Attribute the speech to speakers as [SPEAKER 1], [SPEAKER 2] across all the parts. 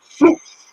[SPEAKER 1] Fluss.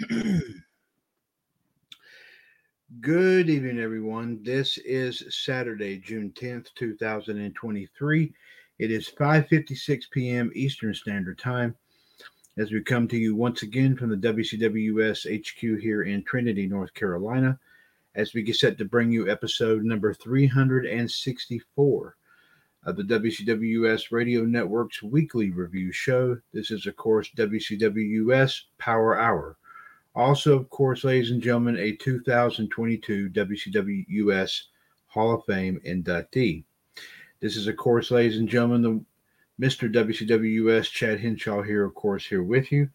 [SPEAKER 2] Good evening, everyone. This is Saturday, June 10th, 2023. It is 5:56 p.m. Eastern Standard Time as we come to you once again from the WCWS HQ here in Trinity, North Carolina, as we get set to bring you episode number 364 of the WCWS Radio Network's weekly review show. This is, of course, WCWS Power Hour. Also, of course, ladies and gentlemen, a 2022 WCWS Hall of Fame inductee. This is, of course, ladies and gentlemen, the Mr. WCWS Chad Henshaw here, of course, here with you,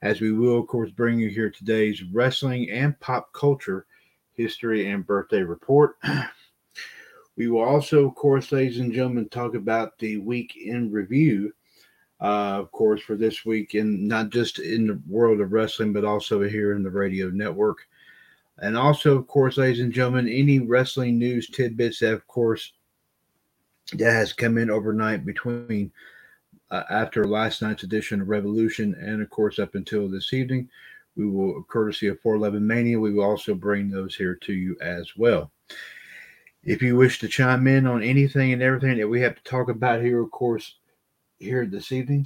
[SPEAKER 2] as we will, of course, bring you here today's wrestling and pop culture history and birthday report. we will also, of course, ladies and gentlemen, talk about the week in review uh, of course, for this week, and not just in the world of wrestling, but also here in the radio network. And also, of course, ladies and gentlemen, any wrestling news tidbits that, of course, that has come in overnight between uh, after last night's edition of Revolution and, of course, up until this evening. We will, courtesy of 411 Mania, we will also bring those here to you as well. If you wish to chime in on anything and everything that we have to talk about here, of course, here this evening,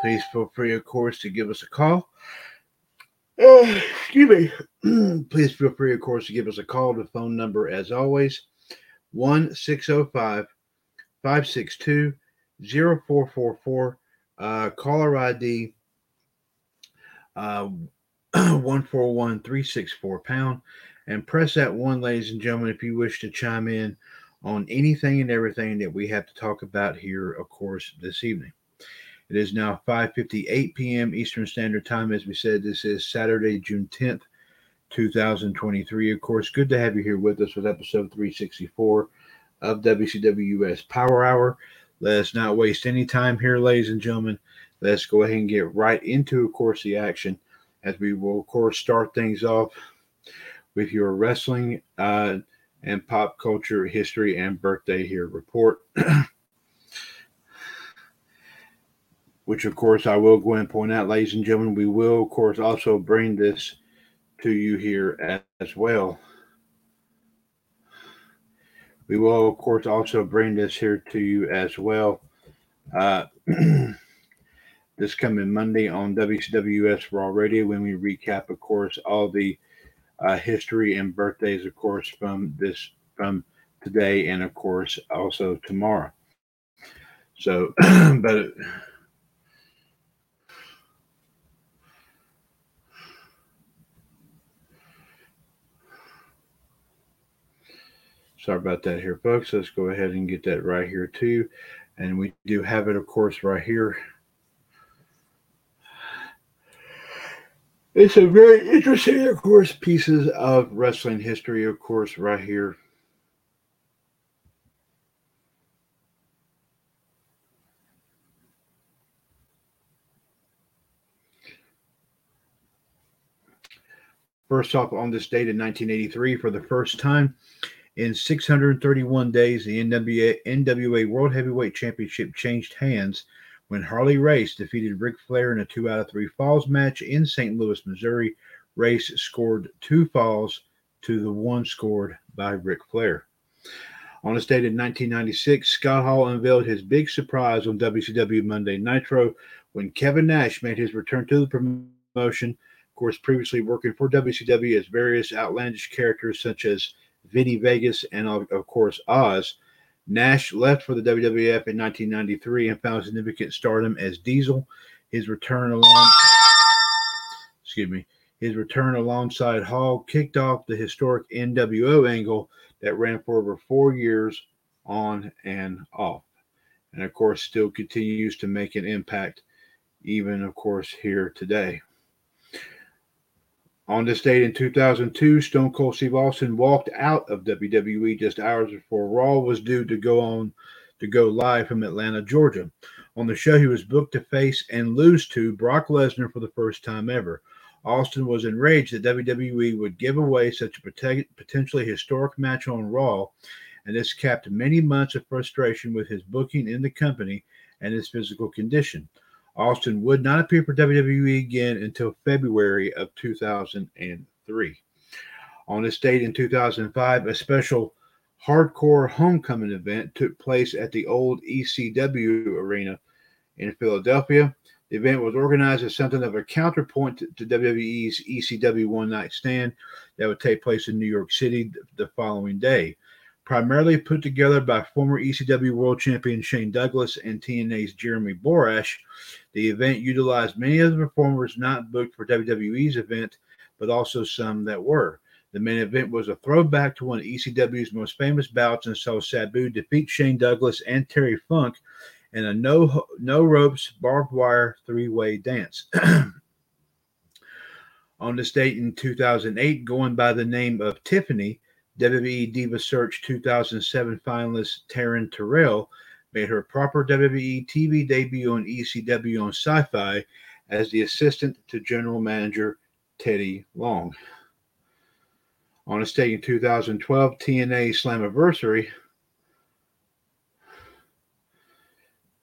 [SPEAKER 2] please feel free, of course, to give us a call. Uh, excuse me. please feel free, of course, to give us a call. The phone number, as always, 1 605 562 0444. Uh, caller ID uh, 141364 pound. And press that one, ladies and gentlemen, if you wish to chime in on anything and everything that we have to talk about here, of course, this evening. It is now 5:58 p.m. Eastern Standard Time. As we said, this is Saturday, June 10th, 2023. Of course, good to have you here with us with episode 364 of WCWS Power Hour. Let us not waste any time here, ladies and gentlemen. Let's go ahead and get right into, of course, the action as we will, of course, start things off with your wrestling uh, and pop culture history and birthday here report. Which, of course, I will go and point out, ladies and gentlemen, we will, of course, also bring this to you here as, as well. We will, of course, also bring this here to you as well. Uh, this coming Monday on WCWS Raw Radio when we recap, of course, all the uh, history and birthdays, of course, from this from today and of course also tomorrow. So, but. Sorry about that here, folks. Let's go ahead and get that right here too. And we do have it, of course, right here It's a very interesting, of course, pieces of wrestling history, of course, right here. First off, on this date in 1983, for the first time in 631 days, the NWA, NWA World Heavyweight Championship changed hands when Harley Race defeated Ric Flair in a two out of three falls match in St. Louis, Missouri. Race scored two falls to the one scored by Ric Flair. On this date in 1996, Scott Hall unveiled his big surprise on WCW Monday Nitro when Kevin Nash made his return to the promotion. Of course, previously working for WCW as various outlandish characters such as Vinnie Vegas and, of course, Oz. Nash left for the WWF in 1993 and found significant stardom as Diesel. His return along, excuse me, his return alongside Hall kicked off the historic NWO angle that ran for over four years on and off. And of course, still continues to make an impact, even of course, here today. On this date in 2002, Stone Cold Steve Austin walked out of WWE just hours before Raw was due to go on to go live from Atlanta, Georgia. On the show, he was booked to face and lose to Brock Lesnar for the first time ever. Austin was enraged that WWE would give away such a potentially historic match on Raw, and this capped many months of frustration with his booking in the company and his physical condition. Austin would not appear for WWE again until February of 2003. On this date in 2005, a special hardcore homecoming event took place at the old ECW arena in Philadelphia. The event was organized as something of a counterpoint to, WWE's ECW One Night Stand that would take place in New York City the following day. Primarily put together by former ECW World Champion Shane Douglas and TNA's Jeremy Borash, the event utilized many of the performers not booked for WWE's event, but also some that were. The main event was a throwback to one of ECW's most famous bouts and saw Sabu defeat Shane Douglas and Terry Funk in a no no ropes barbed wire three way dance. On this date in 2008, going by the name of Tiffany, WWE Diva Search 2007 finalist Taryn Terrell made her proper WWE TV debut on ECW on Sci Fi as the assistant to general manager Teddy Long. On a date in 2012, TNA Slammiversary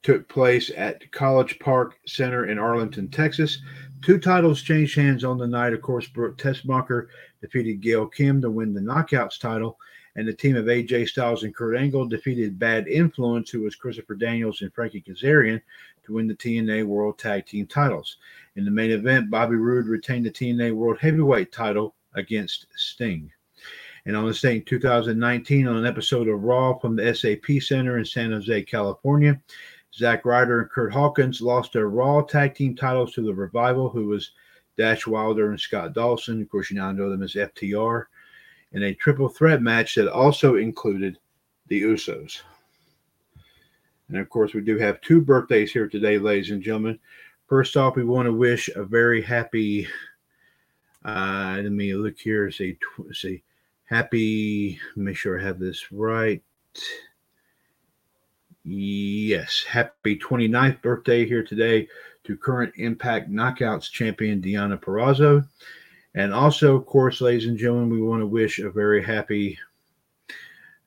[SPEAKER 2] took place at College Park Center in Arlington, Texas. Two titles changed hands on the night. Of course, Brooke Tessmacher defeated Gail Kim to win the Knockouts title, and the team of AJ Styles and Kurt Angle defeated Bad Influence, who was Christopher Daniels and Frankie Kazarian, to win the TNA World Tag Team titles. In the main event, Bobby Roode retained the TNA World Heavyweight title against Sting. And on day in 2019, on an episode of Raw from the SAP Center in San Jose, California, Zack Ryder and Curt Hawkins lost their Raw tag team titles to the Revival, who was Dash Wilder and Scott Dawson. Of course, you now know them as FTR, in a triple threat match that also included the Usos. And of course, we do have two birthdays here today, ladies and gentlemen. First off, we want to wish a very happy. Uh, let me look here. See, see, happy. Make sure I have this right. Yes, happy 29th birthday here today to current Impact Knockouts champion Deonna Purrazzo. And also, of course, ladies and gentlemen, we want to wish a very happy,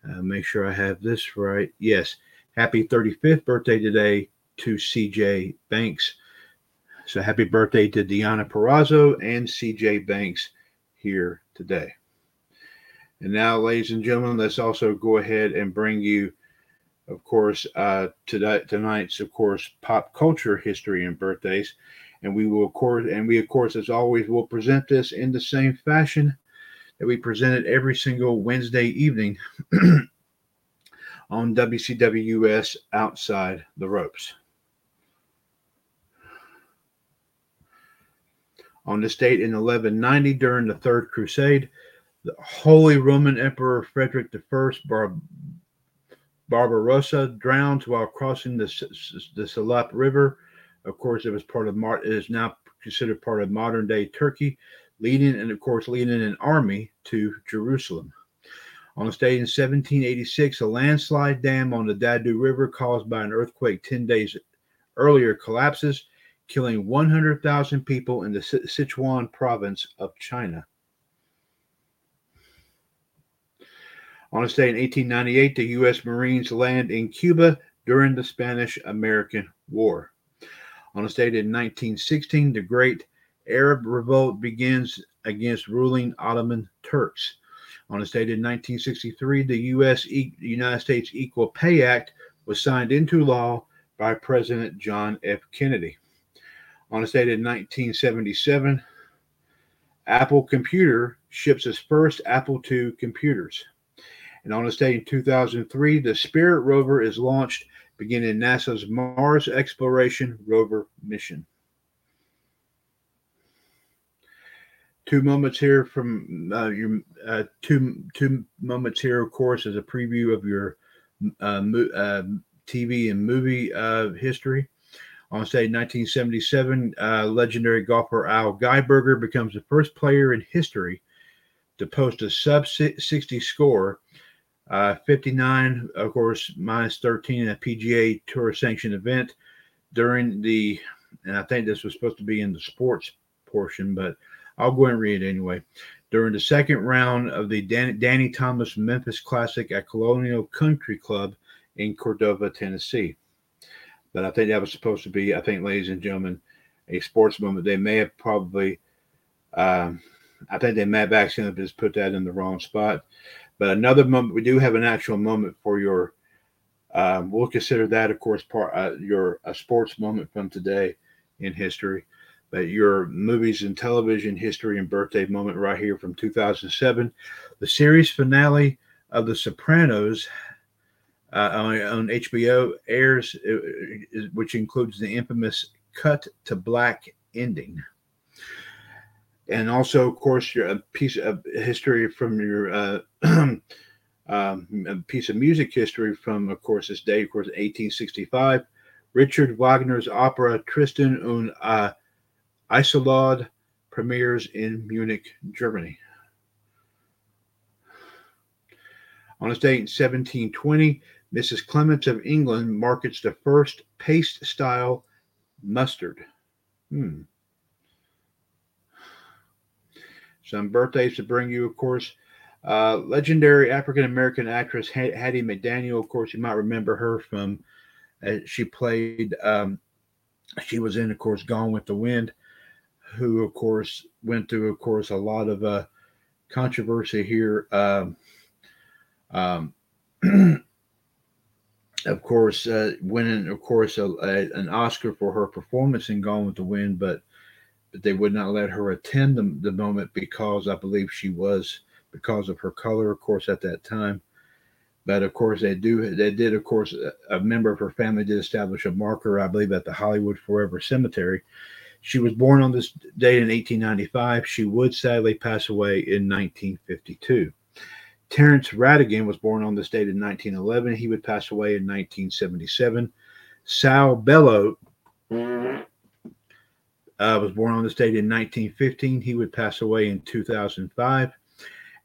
[SPEAKER 2] uh, make sure I have this right. Yes, happy 35th birthday today to CJ Banks. So happy birthday to Deonna Purrazzo and CJ Banks here today. And now, ladies and gentlemen, let's also go ahead and bring you of course, uh, tonight's, of course, pop culture history and birthdays. And we will, of course, and we, of course, as always, will present this in the same fashion that we present it every single Wednesday evening on WCWS Outside the Ropes. On this date in 1190, during the Third Crusade, the Holy Roman Emperor Frederick I Bar- Barbarossa drowned while crossing the, the Saleph River. Of course, it was part of it is now considered part of modern day Turkey, leading and of course leading an army to Jerusalem. On this day in 1786, a landslide dam on the Dadu River caused by an earthquake 10 days earlier collapses, killing 100,000 people in the Sichuan province of China. On this day in 1898, the U.S. Marines land in Cuba during the Spanish American War. On this date in 1916, the Great Arab Revolt begins against ruling Ottoman Turks. On this date in 1963, the U.S. E- United States Equal Pay Act was signed into law by President John F. Kennedy. On this date in 1977, Apple Computer ships its first Apple II computers. And on this day in 2003, the Spirit rover is launched, beginning NASA's Mars Exploration Rover mission. Two moments here from uh, your uh, two two moments here, of course, as a preview of your uh, mo- uh, TV and movie uh, history. On say 1977, uh, legendary golfer Al Geiberger becomes the first player in history to post a sub 60 score uh, 59, of course, minus 13 in a PGA Tour sanctioned event during the, and I think this was supposed to be in the sports portion, but I'll go and read it anyway. During the second round of the Dan- Danny Thomas Memphis Classic at Colonial Country Club in Cordova, Tennessee. But I think that was supposed to be, I think, ladies and gentlemen, a sports moment. They may have probably, um, I think they may have accidentally just put that in the wrong spot. But another moment, we do have an actual moment for your. Um, we'll consider that, of course, part uh, your a sports moment from today in history. But your movies and television history and birthday moment right here from 2007, the series finale of The Sopranos uh, on, on HBO airs, uh, which includes the infamous cut to black ending. And also, of course, your a piece of history from your uh, um, a piece of music history from, of course, this day, of course, 1865. Richard Wagner's opera Tristan und uh, Isolde premieres in Munich, Germany. On this date in 1720, Mrs. Clements of England markets the first paste style mustard. Hmm. Some birthdays to bring you, of course. Uh, legendary African American actress Hattie McDaniel, of course, you might remember her from, uh, she played, um, she was in, of course, Gone with the Wind, who, of course, went through, of course, a lot of uh, controversy here. Um, um, of course, uh, winning, of course, a, a, an Oscar for her performance in Gone with the Wind, but but they would not let her attend the, the moment because I believe she was because of her color, of course, at that time. But of course, they do. They did, of course, a member of her family did establish a marker, I believe, at the Hollywood Forever Cemetery. She was born on this date in 1895. She would sadly pass away in 1952. Terence Rattigan was born on this date in 1911. He would pass away in 1977. Saul Bellow uh, was born on this date in 1915. He would pass away in 2005.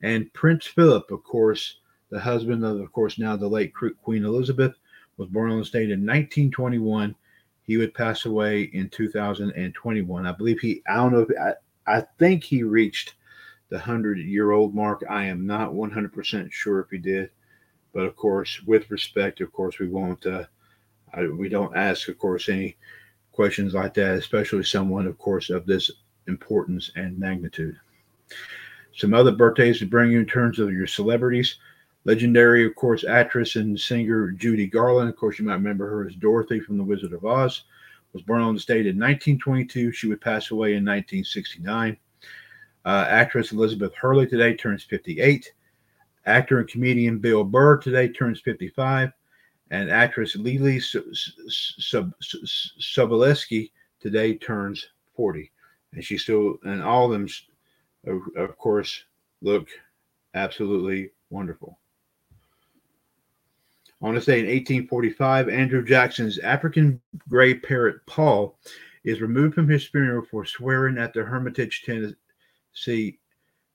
[SPEAKER 2] And Prince Philip, of course, the husband of, of course, now the late Queen Elizabeth, was born on this date in 1921. He would pass away in 2021. I believe he, I don't know, if, I, I think he reached the 100 year old mark. I am not 100% sure if he did. But of course, with respect, of course, we won't, uh, I, we don't ask, of course, any questions like that, especially someone, of course, of this importance and magnitude. Some other birthdays to bring you in terms of your celebrities. Legendary, of course, actress and singer Judy Garland. Of course, you might remember her as Dorothy from The Wizard of Oz. Was born on the state in 1922. She would pass away in 1969. Uh, actress Elizabeth Hurley today turns 58. Actor and comedian Bill Burr today turns 55. And actress Lily Sobieski today turns 40. And she still, and all of them, of, of course, look absolutely wonderful. On this day in 1845, Andrew Jackson's African gray parrot Paul is removed from his funeral for swearing at the Hermitage, Tennessee,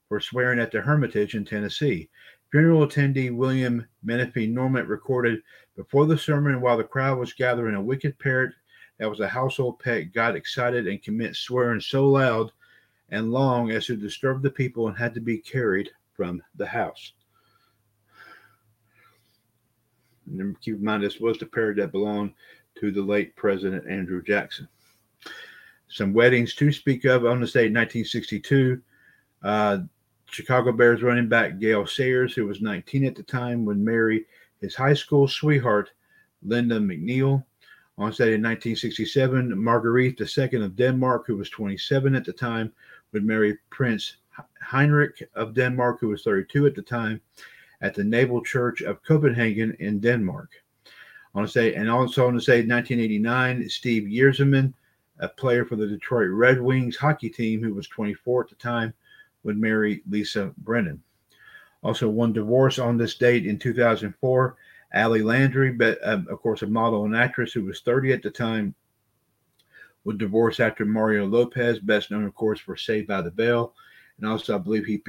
[SPEAKER 2] for swearing at the Hermitage in Tennessee. Funeral attendee William Menifee Norman recorded before the sermon while the crowd was gathering a wicked parrot that was a household pet got excited and commenced swearing so loud and long as to disturb the people and had to be carried from the house. And keep in mind, this was the parrot that belonged to the late President Andrew Jackson. Some weddings to speak of on this date, 1962. Uh, Chicago Bears running back Gale Sayers, who was 19 at the time, would marry his high school sweetheart, Linda McNeil. On Saturday, 1967, Marguerite II of Denmark, who was 27 at the time, would marry Prince Heinrich of Denmark, who was 32 at the time at the Naval Church of Copenhagen in Denmark. On say, and also on to say 1989, Steve Yzerman, a player for the Detroit Red Wings hockey team who was 24 at the time, would marry Lisa Brennan. Also, won divorce on this date in 2004. Ali Landry, but um, of course, a model and actress who was 30 at the time, would divorce after Mario Lopez, best known, of course, for Saved by the Bell, and also I believe he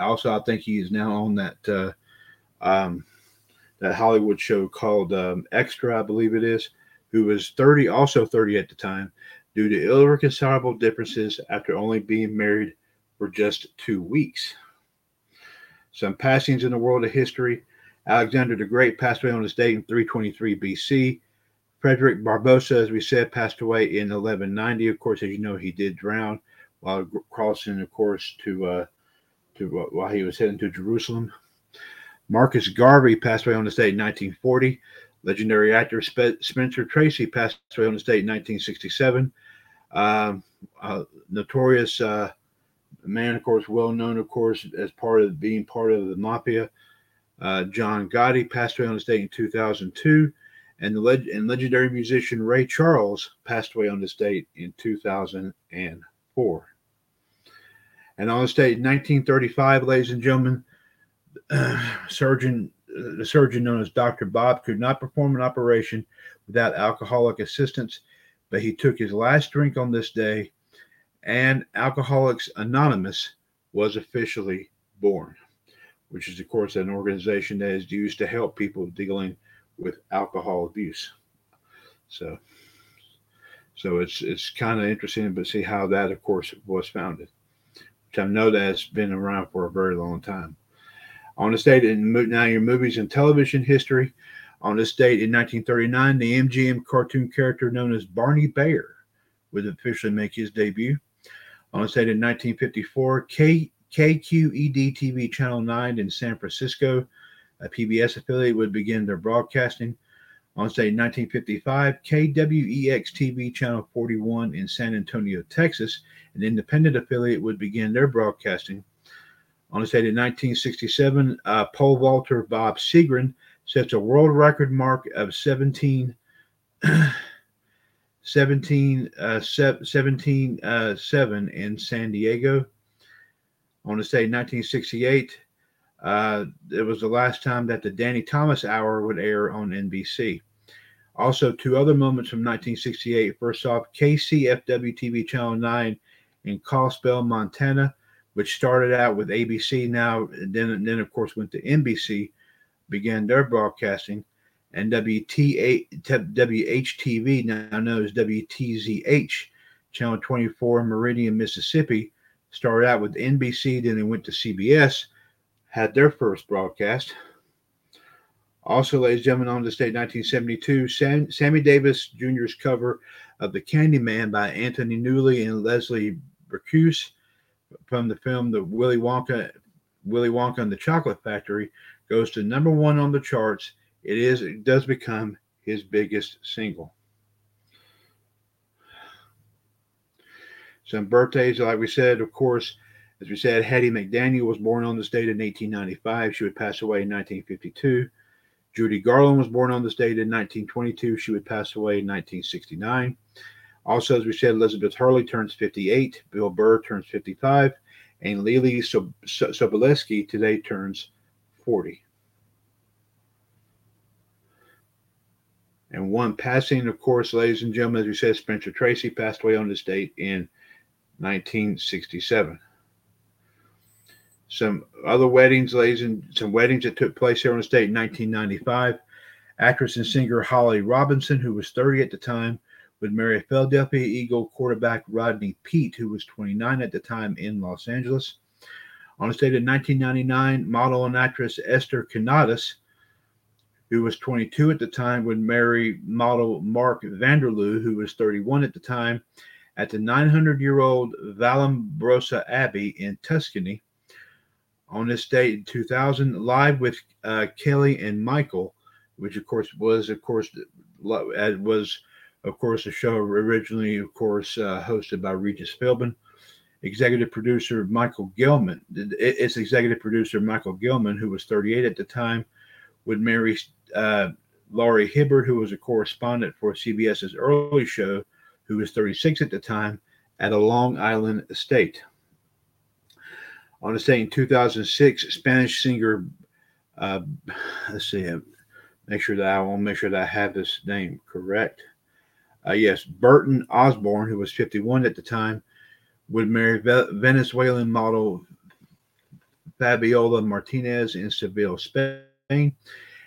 [SPEAKER 2] also I think he is now on that uh, um, that Hollywood show called um, Extra, I believe it is, who was 30, also 30 at the time, due to irreconcilable differences after only being married for just two weeks. Some passings in the world of history. Alexander the Great passed away on this date in 323 BC. Frederick Barbarossa, as we said, passed away in 1190. Of course, as you know, he did drown while crossing, of course, to uh, to uh, while he was heading to Jerusalem. Marcus Garvey passed away on this date in 1940. Legendary actor Spencer Tracy passed away on this date in 1967. Um, uh, notorious uh, man, of course, well known, of course, as part of being part of the mafia. Uh, John Gotti passed away on this date in 2002. And the leg- and legendary musician Ray Charles passed away on this date in 2004. And on this date in 1935, ladies and gentlemen, surgeon the surgeon known as Dr. Bob could not perform an operation without alcoholic assistance, but he took his last drink on this day, and Alcoholics Anonymous was officially born, which is, of course, an organization that is used to help people dealing with alcohol abuse. So, so it's it's kind of interesting, to see how that, of course, was founded, which I know that has been around for a very long time. On this date in now your movies and television history, on this date in 1939, the MGM cartoon character known as Barney Bear would officially make his debut. On date in 1954, K, KQED TV Channel 9 in San Francisco, a PBS affiliate, would begin their broadcasting. On date in 1955, KWEX TV Channel 41 in San Antonio, Texas, an independent affiliate, would begin their broadcasting. On date in 1967, uh, pole vaulter Bob Seagren sets a world record mark of 17, 17, uh, 17 uh, 7 in San Diego. I want to say 1968, uh, it was the last time that the Danny Thomas Hour would air on NBC. Also, two other moments from 1968. First off, KCFW TV Channel 9 in Kalispell, Montana which started out with ABC now, and then, then of course went to NBC, began their broadcasting, and WHTV, now known as WTZH, Channel 24 Meridian, Mississippi, started out with NBC, then they went to CBS, had their first broadcast. Also, ladies and gentlemen, on this date, 1972, Sam, Sammy Davis Jr.'s cover of The Candyman by Anthony Newley and Leslie Bricusse from the film The Willy Wonka Willy Wonka and the Chocolate Factory goes to number one on the charts. It is it does become his biggest single. Some birthdays, like we said, of course, as we said, Hattie McDaniel was born on this date in 1895. She would pass away in 1952. Judy Garland was born on this date in 1922. She would pass away in 1969. Also, as we said, Elizabeth Hurley turns 58, Bill Burr turns 55, and Lily Sobolewski today turns 40. And one passing, of course, ladies and gentlemen, as we said, Spencer Tracy passed away on this date in 1967. Some other weddings, ladies and some weddings that took place here on the state in 1995. Actress and singer Holly Robinson, who was 30 at the time, would marry Philadelphia Eagle quarterback Rodney Peete, who was 29 at the time in Los Angeles. On the date in 1999, model and actress Esther Canadas, who was 22 at the time, would marry model Mark Vanderloo, who was 31 at the time, at the 900 year old Vallombrosa Abbey in Tuscany. On this date in 2000, live with uh, Kelly and Michael, which of course was, of course, was of course, the show originally, of course, uh, hosted by Regis Philbin. Executive producer Michael Gelman. Its executive producer Michael Gelman, who was 38 at the time, would marry uh, Laurie Hibberd, who was a correspondent for CBS's early show, who was 36 at the time, at a Long Island estate. On the same 2006, Spanish singer, uh, let's see, uh, make sure that I want to make sure that I have this name correct. Uh, yes, Burton Osborne, who was 51 at the time, would marry Venezuelan model Fabiola Martinez in Seville, Spain.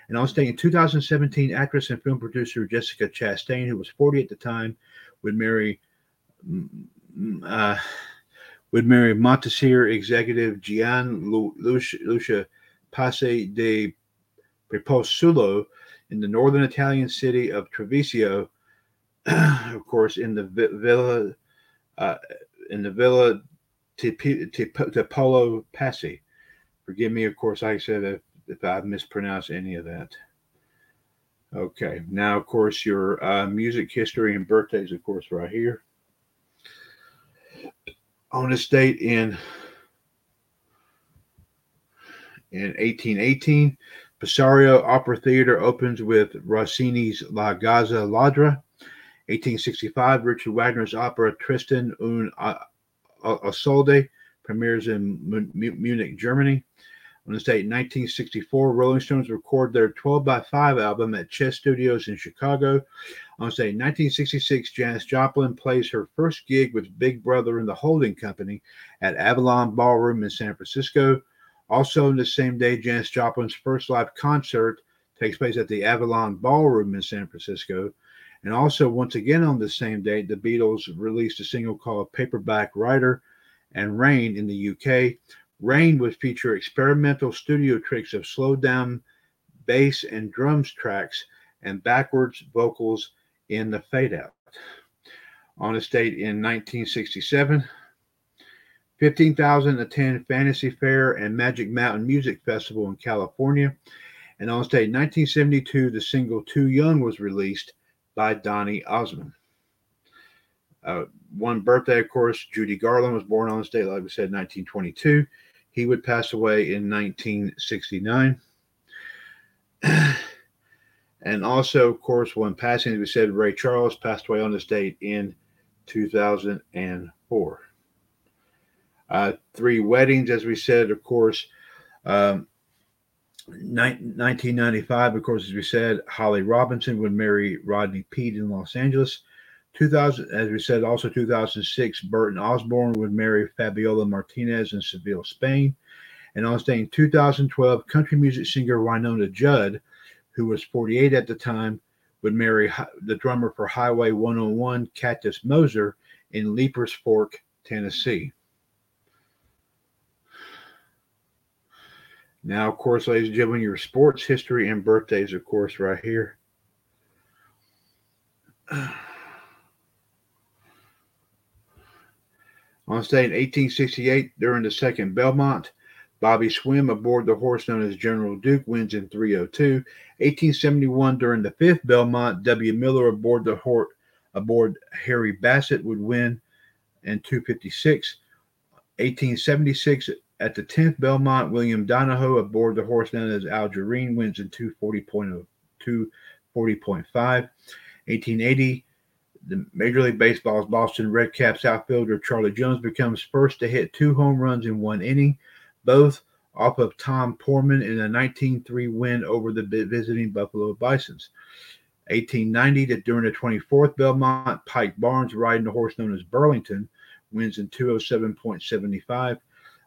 [SPEAKER 2] And on stage in 2017, actress and film producer Jessica Chastain, who was 40 at the time, would marry mm, mm, uh, would marry Montesir executive Gian Lucia, Lucia Passe de Preposulo in the northern Italian city of Treviso of course, in the villa, uh, in the villa Polo Passi. Forgive me, of course, I said if, if I mispronounced any of that. Okay, now, of course, your uh, music history and birthdays, of course, right here. On this date in in 1818, Bessario Opera Theater opens with Rossini's La Gazza Ladra. 1865, Richard Wagner's opera Tristan und Isolde premieres in Munich, Germany. On this date, 1964, Rolling Stones record their 12 by 5 album at Chess Studios in Chicago. On this date, 1966, Janis Joplin plays her first gig with Big Brother and the Holding Company at Avalon Ballroom in San Francisco. Also, on the same day, Janis Joplin's first live concert takes place at the Avalon Ballroom in San Francisco. And also, once again on the same date, the Beatles released a single called Paperback Writer and Rain in the UK. Rain would feature experimental studio tricks of slowed down bass and drums tracks and backwards vocals in the fade out. On a date in 1967, 15,000 attend Fantasy Fair and Magic Mountain Music Festival in California. And on stage 1972, the single Too Young was released by Donny Osmond. Uh, one birthday, of course, Judy Garland was born on this date, like we said, 1922. He would pass away in 1969. and also, of course, when passing, as we said, Ray Charles passed away on this date in 2004. Uh, three weddings, as we said, of course. Um, 1995, of course, as we said, Holly Robinson would marry Rodney Peete in Los Angeles. 2000, as we said, also 2006, Burton Osborne would marry Fabiola Martinez in Seville, Spain. And on in 2012, country music singer Wynonna Judd, who was 48 at the time, would marry the drummer for Highway 101, Cactus Moser, in Leiper's Fork, Tennessee. Now, of course, ladies and gentlemen, your sports history and birthdays, of course, right here. On stage in 1868, during the Second Belmont, Bobby Swim aboard the horse known as General Duke wins in 302. 1871, during the Fifth Belmont, W. Miller aboard the horse aboard Harry Bassett would win in 256. 1876, at the 10th Belmont, William Donahoe aboard the horse known as Algerine wins in 240.0, 240.5. 1880, the Major League Baseball's Boston Red Caps outfielder Charlie Jones becomes first to hit two home runs in one inning, both off of Tom Poorman in a 19-3 win over the visiting Buffalo Bisons. 1890, that during the 24th Belmont, Pike Barnes, riding the horse known as Burlington, wins in 207.75.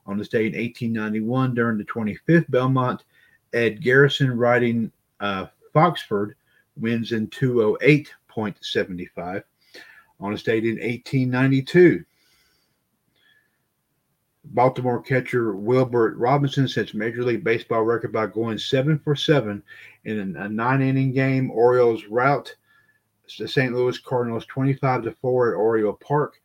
[SPEAKER 2] On this day in 1891, during the 25th Belmont, Ed Garrison riding uh, Foxford wins in 208.75. On a date in 1892, Baltimore catcher Wilbert Robinson sets Major League Baseball record by going seven for seven in a nine inning game. Orioles rout the St. Louis Cardinals 25 to 4 at Oriole Park.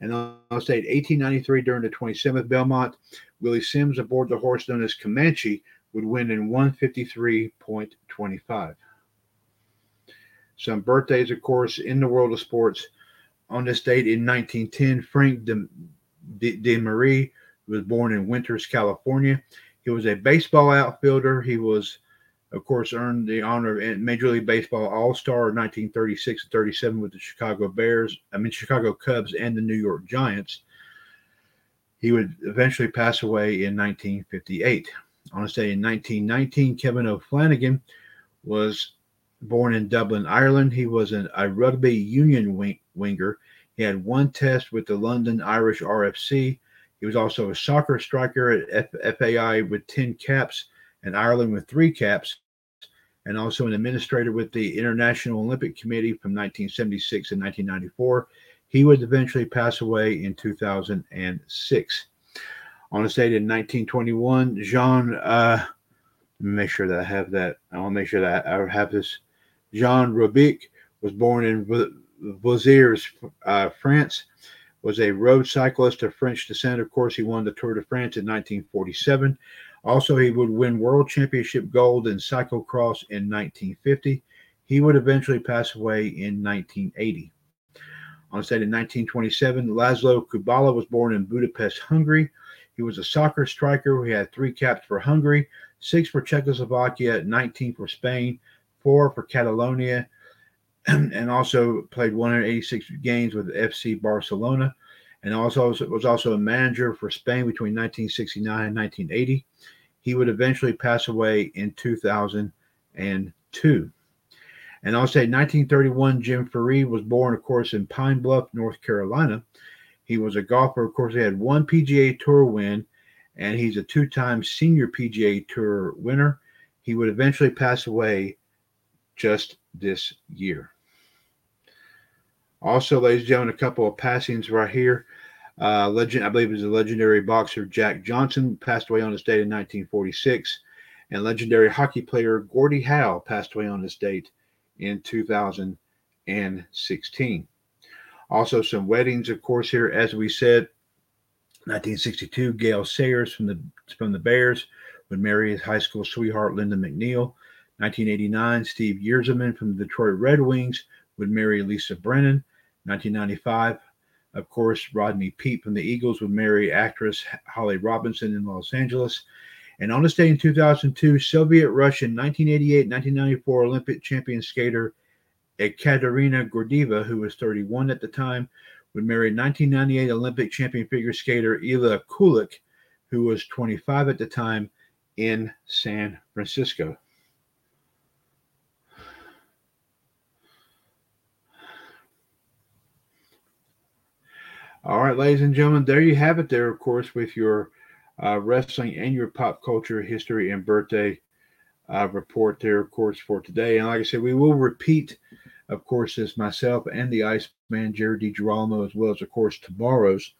[SPEAKER 2] And on state 1893 during the 27th Belmont, Willie Simms aboard the horse known as Comanche would win in 153.25. Some birthdays, of course, in the world of sports. On this date in 1910, Frank de, de, de Marie was born in Winters, California. He was a baseball outfielder. He was of course, earned the honor of Major League Baseball All Star 1936 and 37 with the Chicago Bears, I mean, Chicago Cubs and the New York Giants. He would eventually pass away in 1958. On a day in 1919, Kevin O'Flanagan was born in Dublin, Ireland. He was an, a rugby union wing, winger. He had one test with the London Irish RFC. He was also a soccer striker at F- FAI with 10 caps and Ireland with three caps and also an administrator with the International Olympic Committee from 1976 and 1994. He would eventually pass away in 2006. On a date in 1921, Jean, uh, make sure that I have that. I want to make sure that I have this. Jean Robic was born in Vouziers, uh, France, was a road cyclist of French descent. Of course, he won the Tour de France in 1947. Also, he would win world championship gold in cyclocross in 1950. He would eventually pass away in 1980. On set in 1927, Laszlo Kubala was born in Budapest, Hungary. He was a soccer striker. He had three caps for Hungary, six for Czechoslovakia, 19 for Spain, four for Catalonia, and also played 186 games with FC Barcelona. And also was also a manager for Spain between 1969 and 1980. He would eventually pass away in 2002. And I'll say 1931, Jim Furyk was born, of course, in Pine Bluff, North Carolina. He was a golfer. Of course, he had one PGA Tour win, and he's a two time senior PGA Tour winner. He would eventually pass away just this year. Also, ladies and gentlemen, a couple of passings right here. Uh, legend, I believe, is a legendary boxer Jack Johnson passed away on this date in 1946, and legendary hockey player Gordie Howe passed away on this date in 2016. Also, some weddings, of course, here, as we said, 1962, Gale Sayers from the from the Bears would marry his high school sweetheart Linda McNeil. 1989, Steve Yzerman from the Detroit Red Wings would marry Lisa Brennan. 1995, of course, Rodney Peete from the Eagles would marry actress Holly Robinson in Los Angeles. And on this day in 2002, Soviet Russian 1988 1994 Olympic champion skater Ekaterina Gordeeva, who was 31 at the time, would marry 1998 Olympic champion figure skater Ilia Kulik, who was 25 at the time in San Francisco. All right, ladies and gentlemen, there you have it. There, of course, with your uh, wrestling and your pop culture history and birthday uh, report there, of course, for today. And like I said, we will repeat, of course, as myself and the Iceman, Jared DiGirolamo, as well as, of course, tomorrow's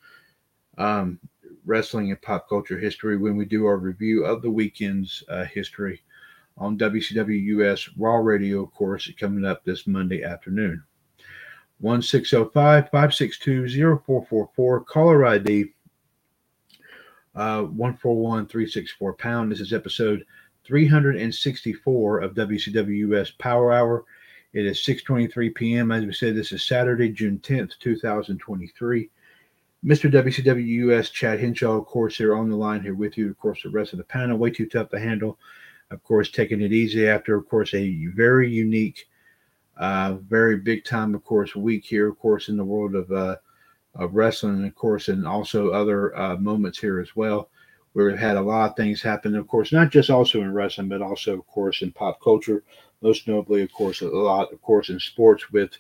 [SPEAKER 2] um, wrestling and pop culture history when we do our review of the weekend's uh, history on WCW US Raw Radio, of course, coming up this Monday afternoon. 1605 562 0444, caller ID uh, 141364 pound. This is episode 364 of WCWS Power Hour. It is 6:23 p.m. As we said, this is Saturday, June 10th, 2023. Mr. WCWS Chad Henshaw, of course, here on the line here with you. Of course, the rest of the panel way too tough to handle. Of course, taking it easy after, of course, a very unique, uh, very big time, of course, week here, of course, in the world of uh, of wrestling, of course, and also other uh, moments here as well, where we've had a lot of things happen. Of course, not just also in wrestling, but also, of course, in pop culture. Most notably, of course, a lot, of course, in sports with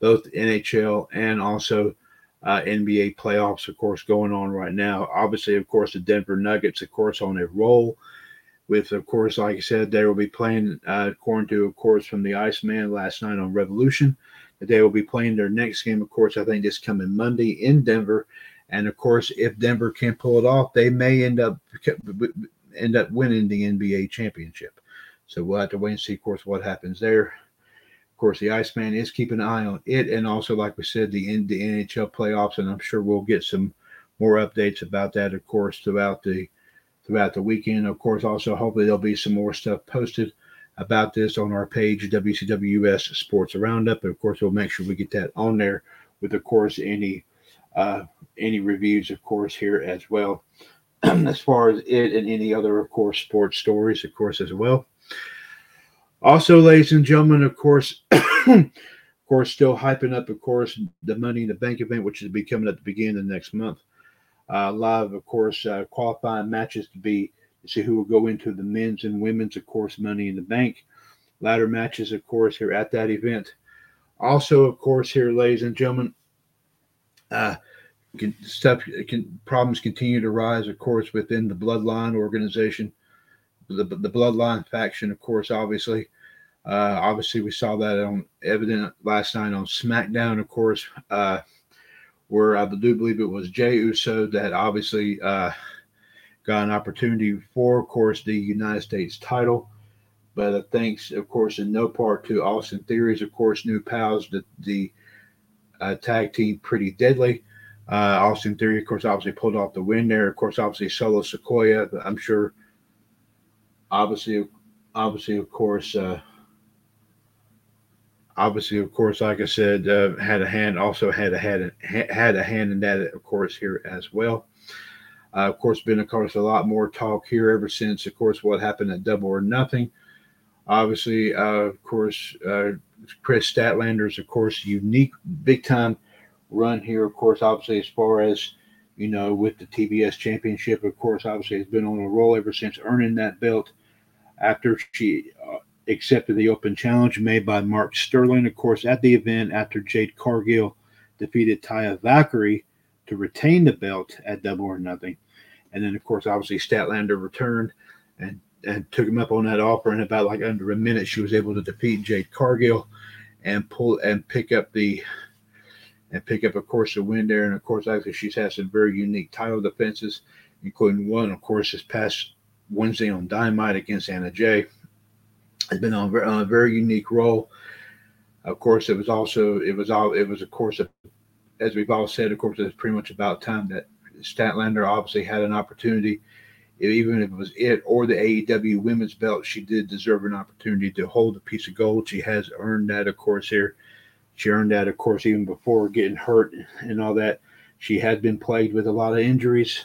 [SPEAKER 2] both NHL and also uh, NBA playoffs, of course, going on right now. Obviously, of course, the Denver Nuggets, of course, on a roll. With, of course, like I said, they will be playing, uh, according to, of course, from the Iceman last night on Revolution. They will be playing their next game, of course, I think this coming Monday in Denver. And of course, if Denver can pull it off, they may end up end up winning the NBA championship. So we'll have to wait and see, of course, what happens there. Of course, the Iceman is keeping an eye on it, and also, like we said, the the NHL playoffs, and I'm sure we'll get some more updates about that, of course, throughout the throughout the weekend. Of course, also hopefully there'll be some more stuff posted about this on our page, WCWS Sports Roundup. And of course, we'll make sure we get that on there with, of course, any uh, any reviews, of course, here as well. as far as it and any other, of course, sports stories, of course, as well. Also, ladies and gentlemen, of course, of course, still hyping up, of course, the Money in the Bank event, which is be coming at the beginning of the next month. Uh, live, of course, uh, qualifying matches to be see who will go into the men's and women's, of course, Money in the Bank ladder matches, of course, here at that event. Also, of course, here, ladies and gentlemen, uh, can, stuff can problems continue to rise, of course, within the Bloodline organization, the the Bloodline faction, of course, obviously. Uh, obviously, we saw that on evident last night on SmackDown, of course, uh, where I do believe it was Jey Uso that obviously uh, got an opportunity for, of course, the United States title. But uh, thanks, of course, in no part to Austin Theory's, of course, new pals, the, the uh, tag team Pretty Deadly. Uh, Austin Theory, of course, obviously pulled off the win there. Of course, obviously Solo Sikoa. I'm sure, obviously, obviously, of course, uh, obviously, of course, like I said, uh, had a hand. Also had a had a, had a hand in that, of course, here as well. Uh, of course, been of course a lot more talk here ever since, of course, what happened at Double or Nothing. Obviously, uh, of course, uh, Kris Statlander's, of course, unique big time run here. Of course, obviously, as far as you know, with the TBS Championship, of course, obviously, has been on a roll ever since earning that belt after she uh, accepted the open challenge made by Mark Sterling, of course, at the event after Jade Cargill defeated Taya Valkyrie to retain the belt at Double or Nothing. And then, of course, obviously Statlander returned and, and took him up on that offer. And about like under a minute, she was able to defeat Jade Cargill and pull and pick up the and pick up, of course, the win there. And of course, actually, she's had some very unique title defenses, including one, of course, this past Wednesday on Dynamite against Anna Jay. Has been on, on a very unique role. Of course, it was also it was all it was of course as we've all said, of course, it's pretty much about time that Statlander obviously had an opportunity. Even if it was it or the AEW women's belt, she did deserve an opportunity to hold a piece of gold. She has earned that, of course, here. She earned that, of course, even before getting hurt and all that. She had been plagued with a lot of injuries,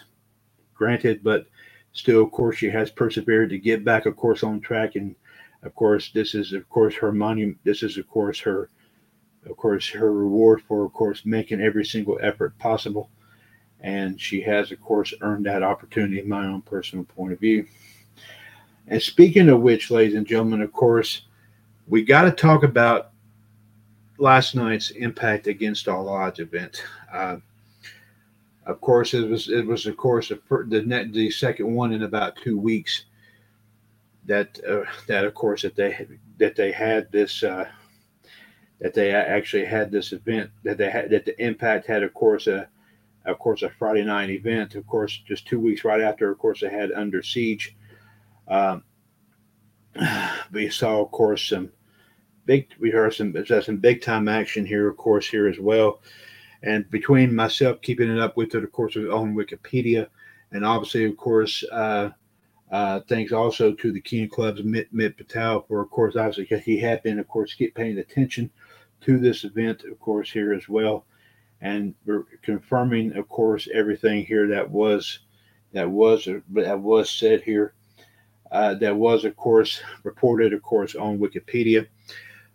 [SPEAKER 2] granted, but still, of course, she has persevered to get back, of course, on track. And of course, this is, of course, her monument. This is, of course, her, of course, her reward for, of course, making every single effort possible and she has, of course, earned that opportunity in my own personal point of view. And speaking of which, ladies and gentlemen, of course, we got to talk about last night's Impact Against All Odds event. Uh, of course, it was it was of course the the, net, the second one in about two weeks. That uh, that of course that they that they had this uh, that they actually had this event that they had that the Impact had of course a of course, a Friday night event. Of course, just two weeks right after, of course, they had Under Siege. Um, we saw, of course, some big. We heard some some big time action here, of course, here as well. And between myself keeping it up with it, of course, on Wikipedia, and obviously, of course, uh, uh, thanks also to the King Club's Mit, Mit Patel for, of course, obviously, he had been, of course, paying attention to this event, of course, here as well and confirming, of course, everything here that was that was that was said here. Uh, that was, of course, reported, of course, on Wikipedia.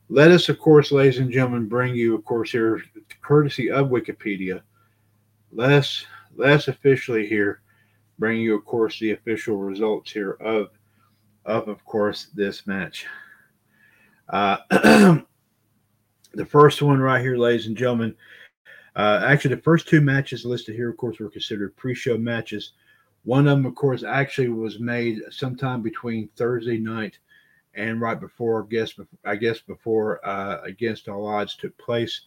[SPEAKER 2] Let us, of course, ladies and gentlemen, bring you, of course, here, courtesy of Wikipedia. Let us officially here bring you, of course, the official results here of, of, of course, this match. Uh, the first one right here, ladies and gentlemen, uh, actually, the first two matches listed here, of course, were considered pre-show matches. One of them, of course, actually was made sometime between Thursday night and right before, I guess, I guess before uh, Against All Odds took place.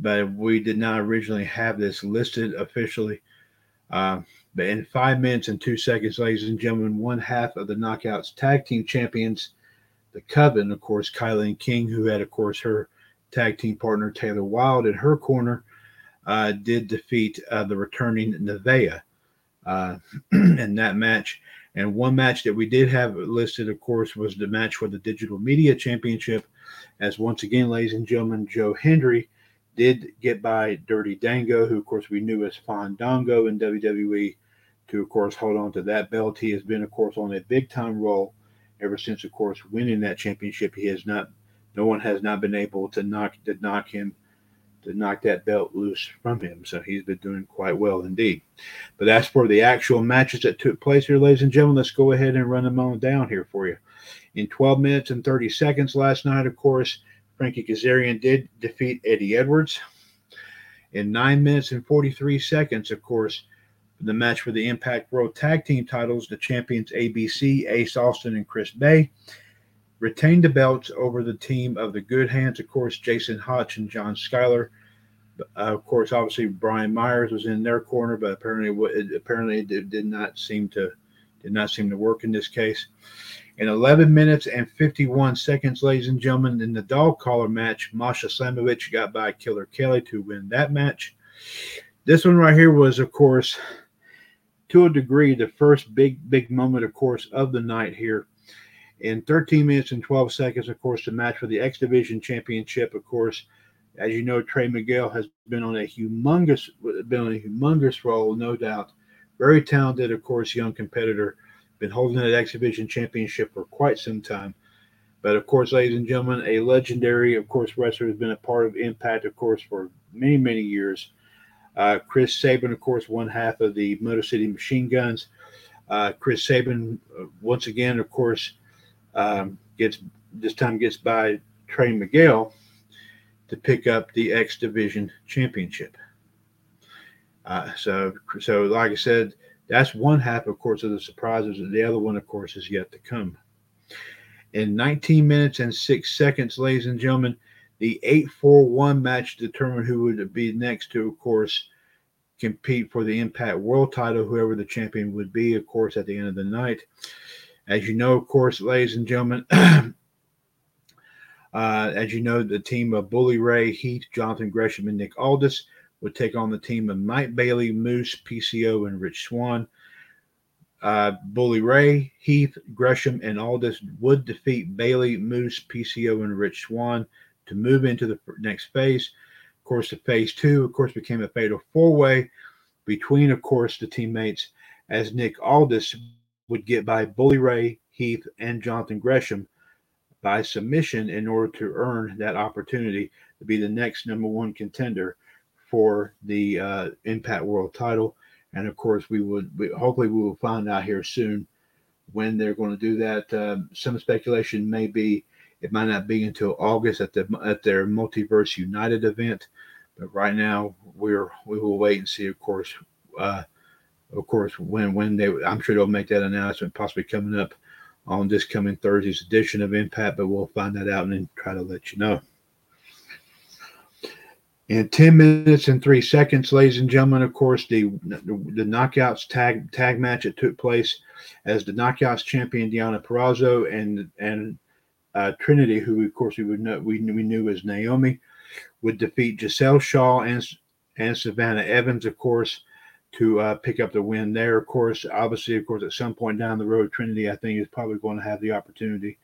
[SPEAKER 2] But we did not originally have this listed officially. Uh, but in five minutes and two seconds, ladies and gentlemen, one half of the Knockouts Tag Team Champions, the Coven, of course, Kilynn King, who had, of course, her tag team partner Taylor Wilde in her corner uh, did defeat uh, the returning Nevaeh uh, in that match. And one match that we did have listed, of course, was the match for the Digital Media Championship. As once again, ladies and gentlemen, Joe Hendry did get by Dirty Dango, who, of course, we knew as Fandango in WWE, to, of course, hold on to that belt. He has been, of course, on a big time roll ever since, of course, winning that championship. He has not no one has not been able to knock to knock him to knock that belt loose from him. So he's been doing quite well indeed. But as for the actual matches that took place here, ladies and gentlemen, let's go ahead and run them on down here for you. In 12 minutes and 30 seconds last night, of course, Frankie Kazarian did defeat Eddie Edwards. In 9 minutes and 43 seconds, of course, the match for the Impact World Tag Team titles, the champions ABC, Ace Austin, and Chris Bey, retained the belts over the team of the Good Hands. Of course, Jason Hotch and John Skyler. Uh, of course, obviously Brian Myers was in their corner, but apparently, apparently it did not seem to did not seem to work in this case. In 11 minutes and 51 seconds, ladies and gentlemen, in the dog collar match, Masha Slamovich got by Killer Kelly to win that match. This one right here was, of course, to a degree, the first big, big moment, of course, of the night here in 13 minutes and 12 seconds, of course, the match for the X Division Championship. Of course, as you know, Trey Miguel has been on a humongous, been on a humongous role, no doubt, Very talented, of course, young competitor. Been holding that X Division championship for quite some time. But of course, ladies and gentlemen, a legendary, of course, wrestler has been a part of Impact, of course, for many, many years. Uh, Chris Sabin, of course, one half of the Motor City Machine Guns. Uh, Chris Sabin, uh, once again, of course, um, gets this time gets by Trey Miguel to pick up the X Division Championship. Uh, so, so like I said, that's one half, of course, of the surprises, and the other one, of course, is yet to come. In 19 minutes and six seconds, ladies and gentlemen, the 8 4 1 match determined who would be next to, of course, compete for the Impact World title, whoever the champion would be, of course, at the end of the night. As you know, of course, ladies and gentlemen, uh, as you know, the team of Bully Ray, Heath, Jonathan Gresham, and Nick Aldis would take on the team of Mike Bailey, Moose, PCO, and Rich Swann. Uh, Bully Ray, Heath, Gresham, and Aldis would defeat Bailey, Moose, PCO, and Rich Swann to move into the next phase. Of course, the phase two, of course, became a fatal four way between, of course, the teammates as Nick Aldis would get by Bully Ray, Heath, and Jonathan Gresham by submission in order to earn that opportunity to be the next number one contender for the uh, Impact World title. And of course, we would we, hopefully we will find out here soon when they're going to do that. Um, some speculation may be it might not be until August at the at their Multiverse United event, but right now we're we will wait and see. Of course, uh, of course when when they I'm sure they'll make that announcement possibly coming up on this coming Thursday's edition of Impact, but we'll find that out and then try to let you know. In 10 minutes and three seconds, ladies and gentlemen, of course, the the knockouts tag tag match that took place as the knockouts champion Deonna Purrazzo and and uh, Trinity, who of course we would know we, we knew as Naomi, would defeat Giselle Shaw and and Savannah Evans, of course, to uh, pick up the win there. Of course, obviously, of course, at some point down the road, Trinity, I think, is probably going to have the opportunity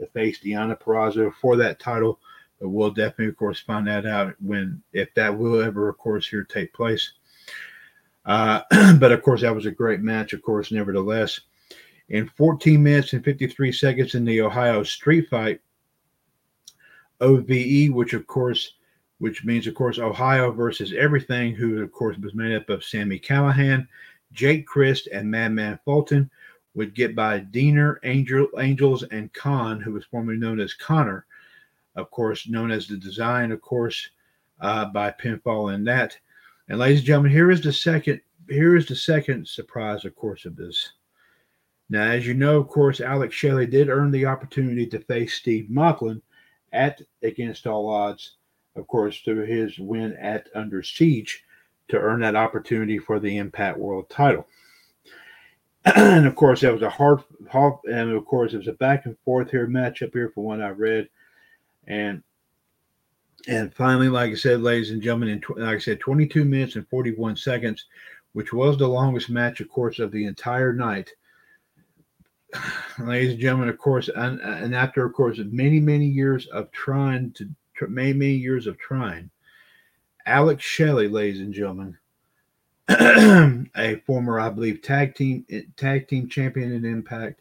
[SPEAKER 2] to face Deonna Purrazzo for that title. We'll definitely, of course, find that out when, if that will ever, of course, here take place. Uh, but of course, that was a great match, of course, nevertheless. In 14 minutes and 53 seconds in the Ohio Street Fight, OVE, which of course, which means of course Ohio versus everything, who of course was made up of Sami Callihan, Jake Crist, and Madman Fulton, would get by Deaner, Angel, Angels, and Kon, who was formerly known as Connor of course, known as the design, of course, uh, by pinfall in that. And ladies and gentlemen, here is the second. Here is the second surprise, of course, of this. Now, as you know, of course, Alex Shelley did earn the opportunity to face Steve Maclin at Against All Odds, of course, through his win at Under Siege to earn that opportunity for the Impact World title. and of course, that was a hard, hard, and of course, it was a back and forth here matchup here from what I read. And and finally, like I said, ladies and gentlemen, in like I said, 22 minutes and 41 seconds, which was the longest match, of course, of the entire night. Ladies and gentlemen, of course, and, and after, of course, many, many years of trying to, many, many years of trying, Alex Shelley, ladies and gentlemen, a former, I believe, tag team tag team champion in Impact.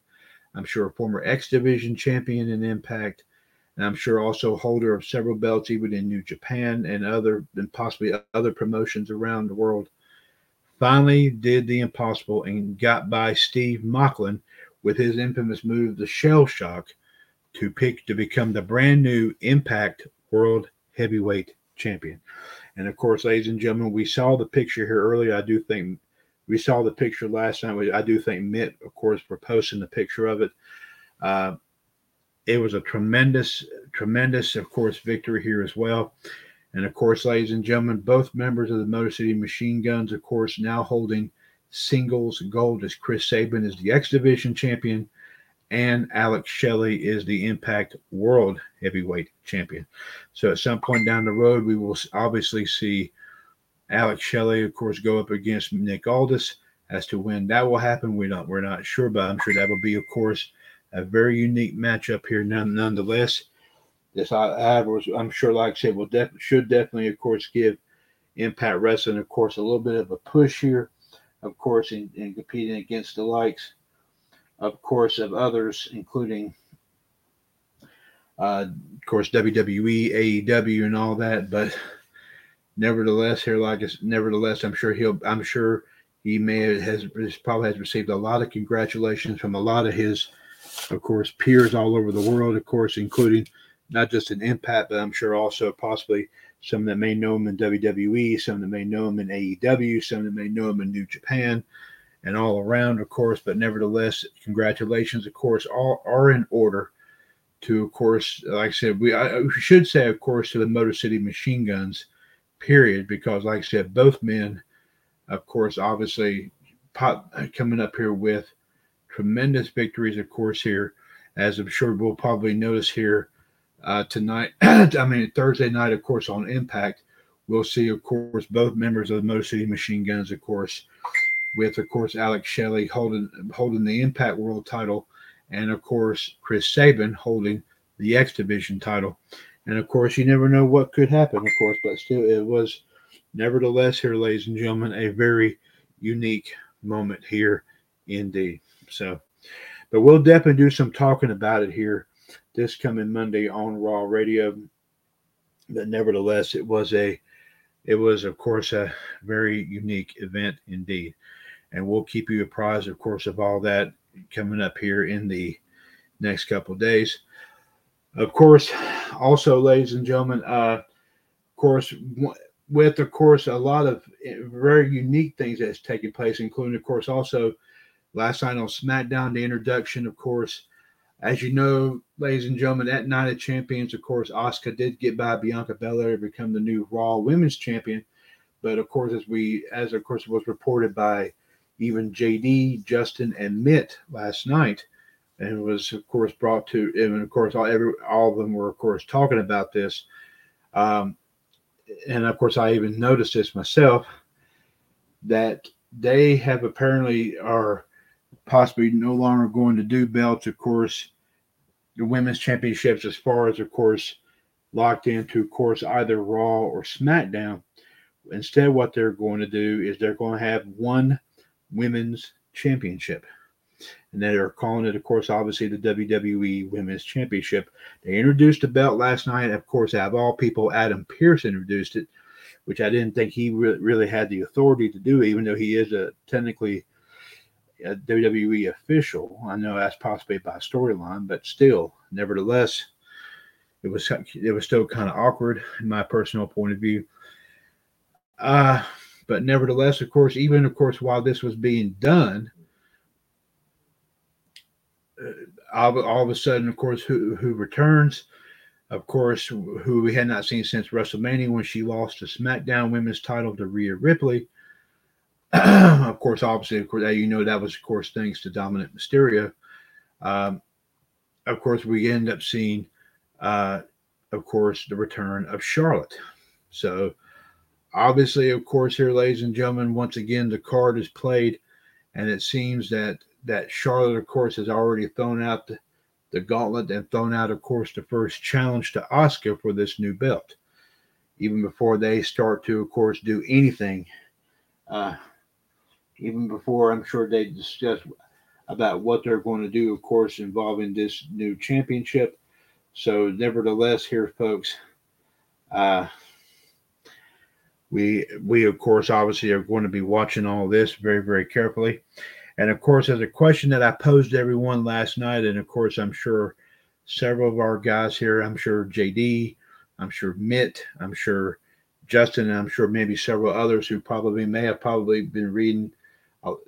[SPEAKER 2] I'm sure a former X Division champion in Impact and I'm sure also holder of several belts, even in New Japan and other and possibly other promotions around the world. Finally, did the impossible and got by Steve Maclin with his infamous move, the Shell Shock, to pick to become the brand new Impact World Heavyweight Champion. And of course, ladies and gentlemen, we saw the picture here earlier. I do think we saw the picture last night. I do think Mitt, of course, for posting the picture of it. Uh, it was a tremendous, tremendous, of course, victory here as well. And of course, ladies and gentlemen, both members of the Motor City Machine Guns, of course, now holding singles gold as Chris Sabin is the X Division champion and Alex Shelley is the Impact World Heavyweight Champion. So at some point down the road, we will obviously see Alex Shelley, of course, go up against Nick Aldis. As to when that will happen, we're not we're not sure, but I'm sure that will be, of course, a very unique matchup here, none, nonetheless. This I'm sure, like I said, will def- should definitely, of course, give Impact Wrestling, of course, a little bit of a push here. of course, in, in competing against the likes, of course, of others, including, uh, of course, WWE, AEW, and all that. But nevertheless, here, like, nevertheless, I'm sure he'll, I'm sure he may have, has probably has received a lot of congratulations from a lot of his, of course, peers all over the world, of course, including not just in Impact, but I'm sure also possibly some that may know him in WWE, some that may know him in AEW, some that may know him in New Japan, and all around, of course. But nevertheless, congratulations, of course, all are in order to, of course, like I said, we, I, we should say, of course, to the Motor City Machine Guns, period, because, like I said, both men, of course, obviously pop, uh, coming up here with tremendous victories, of course, here, as I'm sure we'll probably notice here uh, tonight. I mean, Thursday night, of course, on Impact, we'll see, of course, both members of the Motor City Machine Guns, of course, with, of course, Alex Shelley holding holding the Impact World title, and of course, Chris Sabin holding the X Division title. And of course, you never know what could happen, of course, but still, it was nevertheless here, ladies and gentlemen, a very unique moment here indeed. So, but we'll definitely do some talking about it here this coming Monday on Raw Radio. But nevertheless, it was a, it was of course a very unique event indeed, and we'll keep you apprised, of course, of all that coming up here in the next couple days. Of course, also, ladies and gentlemen, uh, of course, with of course a lot of very unique things that's taking place, including, of course, also last night on SmackDown, the introduction, of course, as you know, ladies and gentlemen, at Night of Champions, of course, Asuka did get by Bianca Belair to become the new Raw Women's Champion. But of course, as we, as of course, was reported by even JD, Justin, and Mitt last night, and was of course brought to, and of course, all every all of them were of course talking about this. Um, and of course, I even noticed this myself that they have apparently are possibly no longer going to do belts, of course, the women's championships, as far as, of course, locked into, of course, either Raw or SmackDown. Instead, what they're going to do is they're going to have one women's championship. And they are calling it, of course, obviously the WWE Women's Championship. They introduced the belt last night. Of course, out of all people, Adam Pearce introduced it, which I didn't think he re- really had the authority to do, even though he is a technically a WWE official. I know that's possibly by storyline, but still, nevertheless, it was it was still kind of awkward in my personal point of view. Uh, but nevertheless, of course, even of course, while this was being done, uh, all, all of a sudden, of course, who who returns? Of course, who we had not seen since WrestleMania when she lost the SmackDown Women's title to Rhea Ripley of course, obviously, of course, you know that was, of course, thanks to Dominik Mysterio. Um, of course, we end up seeing, uh, of course, the return of Charlotte. So, obviously, of course, here, ladies and gentlemen, once again, the card is played, and it seems that that Charlotte, of course, has already thrown out the, the gauntlet and thrown out, of course, the first challenge to Asuka for this new belt. Even before they start to, of course, do anything. Uh, even before I'm sure they discuss about what they're going to do, of course, involving this new championship. So, nevertheless, here, folks, uh, we we of course obviously are going to be watching all this very very carefully, and of course, as a question that I posed to everyone last night, and of course, I'm sure several of our guys here, I'm sure JD, I'm sure Mitt, I'm sure Justin, and I'm sure maybe several others who probably may have probably been reading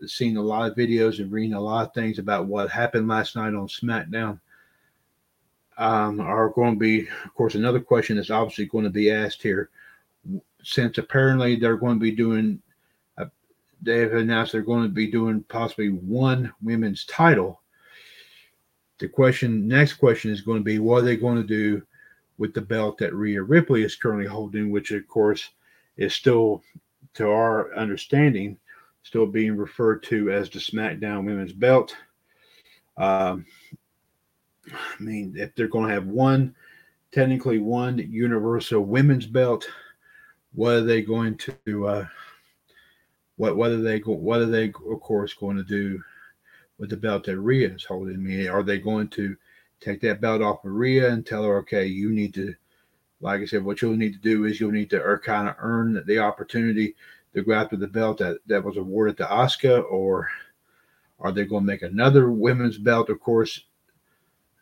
[SPEAKER 2] seen a lot of videos and reading a lot of things about what happened last night on SmackDown. Um, are going to be, of course, another question that's obviously going to be asked here. Since apparently they're going to be doing, uh, they have announced they're going to be doing possibly one women's title. The question, next question is going to be, what are they going to do with the belt that Rhea Ripley is currently holding, which of course is still, to our understanding, still being referred to as the SmackDown Women's Belt. Um, I mean, if they're going to have one, technically one Universal Women's Belt, what are they going to, uh, what are they go are they of course going to do with the belt that Rhea is holding. I mean, are they going to take that belt off of Rhea and tell her, okay, you need to, like I said, what you'll need to do is you'll need to kind of earn the opportunity to go after the belt that, that was awarded to Asuka, or are they going to make another women's belt? Of course,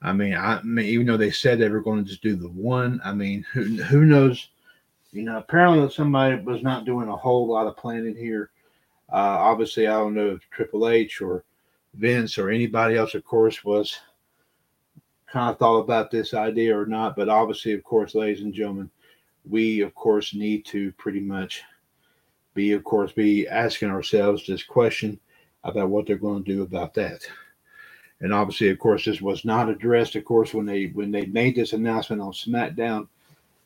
[SPEAKER 2] I mean, I, I mean, even though they said they were going to just do the one, I mean, who who knows? You know, apparently somebody was not doing a whole lot of planning here. Uh, obviously, I don't know if Triple H or Vince or anybody else, of course, was kind of thought about this idea or not. But obviously, of course, ladies and gentlemen, we of course need to pretty much be, of course, be asking ourselves this question about what they're going to do about that. And obviously, of course, this was not addressed, of course, when they when they made this announcement on SmackDown.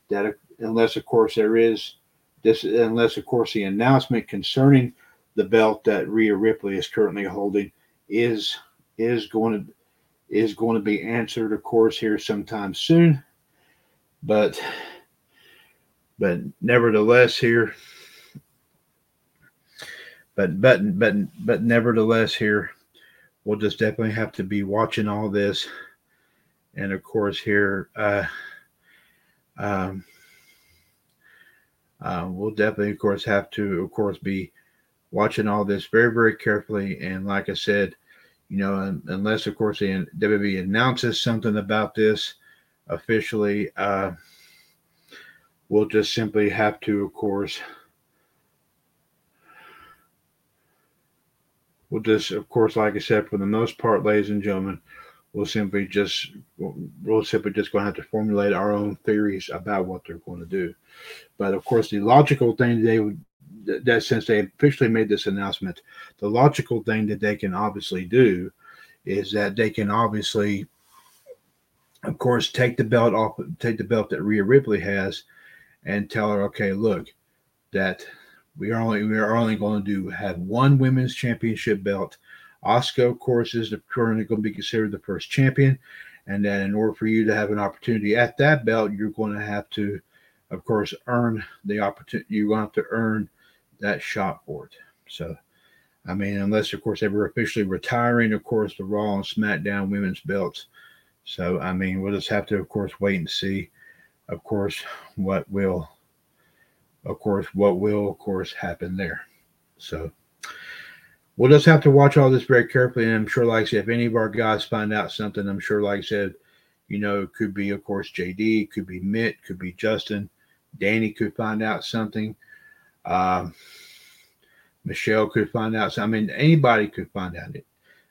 [SPEAKER 2] That unless, of course, there is this, unless, of course, the announcement concerning the belt that Rhea Ripley is currently holding is is going to is going to be answered, of course, here sometime soon. But but nevertheless, here, but but but but nevertheless, here, we'll just definitely have to be watching all this, and of course, here, uh, um, uh, we'll definitely, of course, have to, of course, be watching all this very, very carefully. And like I said, you know, unless of course the WWE announces something about this officially, uh, we'll just simply have to, of course, we'll just, of course, like I said, for the most part, ladies and gentlemen, we'll simply just we'll simply just going to have to formulate our own theories about what they're going to do. But of course, the logical thing they would that since they officially made this announcement, the logical thing that they can obviously do is that they can obviously, of course, take the belt off, take the belt that Rhea Ripley has, and tell her, okay, look, that we are only we are only going to do have one women's championship belt. Asuka, of course, is the, currently going to be considered the first champion, and that in order for you to have an opportunity at that belt, you're going to have to, of course, earn the opportunity. You're going to have to earn that shot for it. So, I mean, unless of course they were officially retiring, of course, the Raw and SmackDown women's belts. So, I mean, we'll just have to, of course, wait and see, of course, what will, of course, what will, of course, happen there. So, we'll just have to watch all this very carefully. And I'm sure, like I said, if any of our guys find out something, I'm sure, like I said, you know, it could be, of course, JD, could be Mitt, could be Justin, Danny could find out something. Um, Michelle could find out. I mean, anybody could find out it,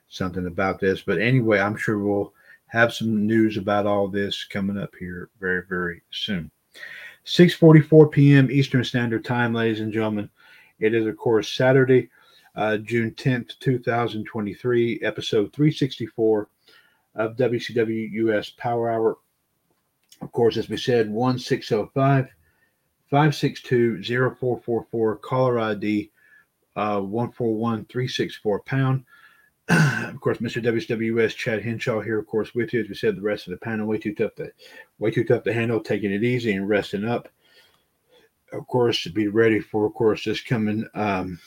[SPEAKER 2] something about this. But anyway, I'm sure we'll have some news about all this coming up here very, very soon. 6:44 p.m. Eastern Standard Time, ladies and gentlemen. It is, of course, Saturday, uh, June 10th, 2023, episode 364 of WCW US Power Hour. Of course, as we said, 1605 562 0444, caller ID uh, 141364 pound. Of course, Mr. WWS Chad Henshaw here, of course, with you. As we said, the rest of the panel way too tough to way too tough to handle, taking it easy and resting up. Of course, to be ready for, of course, this coming um,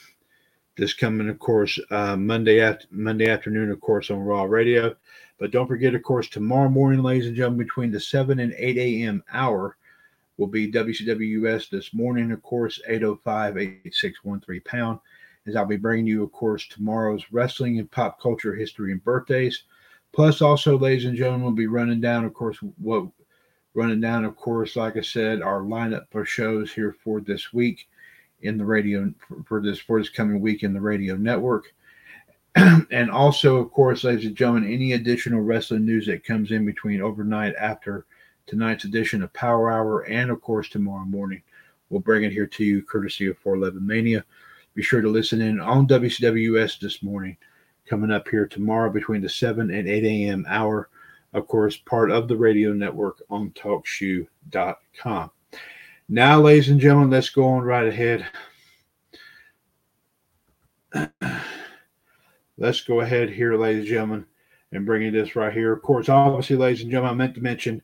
[SPEAKER 2] this coming, of course, uh, Monday after Monday afternoon, of course, on Raw Radio. But don't forget, of course, tomorrow morning, ladies and gentlemen, between the 7 and 8 a.m. hour, will be WCWS this morning, of course, 805 8613 pound. As I'll be bringing you, of course, tomorrow's wrestling and pop culture history and birthdays. Plus, also, ladies and gentlemen, we'll be running down, of course, what running down, of course, like I said, our lineup for shows here for this week in the radio for this for this coming week in the radio network. and also, of course, ladies and gentlemen, any additional wrestling news that comes in between overnight after tonight's edition of Power Hour, and of course, tomorrow morning. We'll bring it here to you courtesy of 411 Mania. Be sure to listen in on WCWS this morning, coming up here tomorrow between the 7 and 8 a.m. hour. Of course, part of the radio network on TalkShoe.com. Now, ladies and gentlemen, let's go on right ahead. let's go ahead here, ladies and gentlemen, and bring you this right here. Of course, obviously, ladies and gentlemen, I meant to mention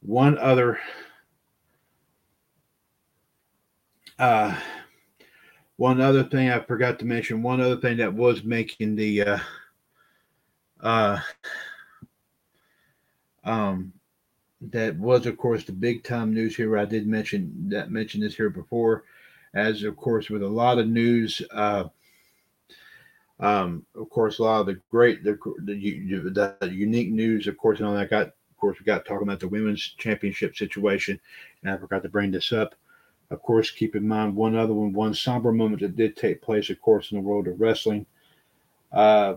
[SPEAKER 2] one other uh, one other thing I forgot to mention, one other thing that was making the uh, uh, um, that was of course the big time news here. I did mention that mention this here before, as of course with a lot of news. Uh, um, of course, a lot of the great, the, the, the unique news, of course, and all that got, of course, we got talking about the women's championship situation, and I forgot to bring this up. Of course, keep in mind one other one, one somber moment that did take place, of course, in the world of wrestling. Uh,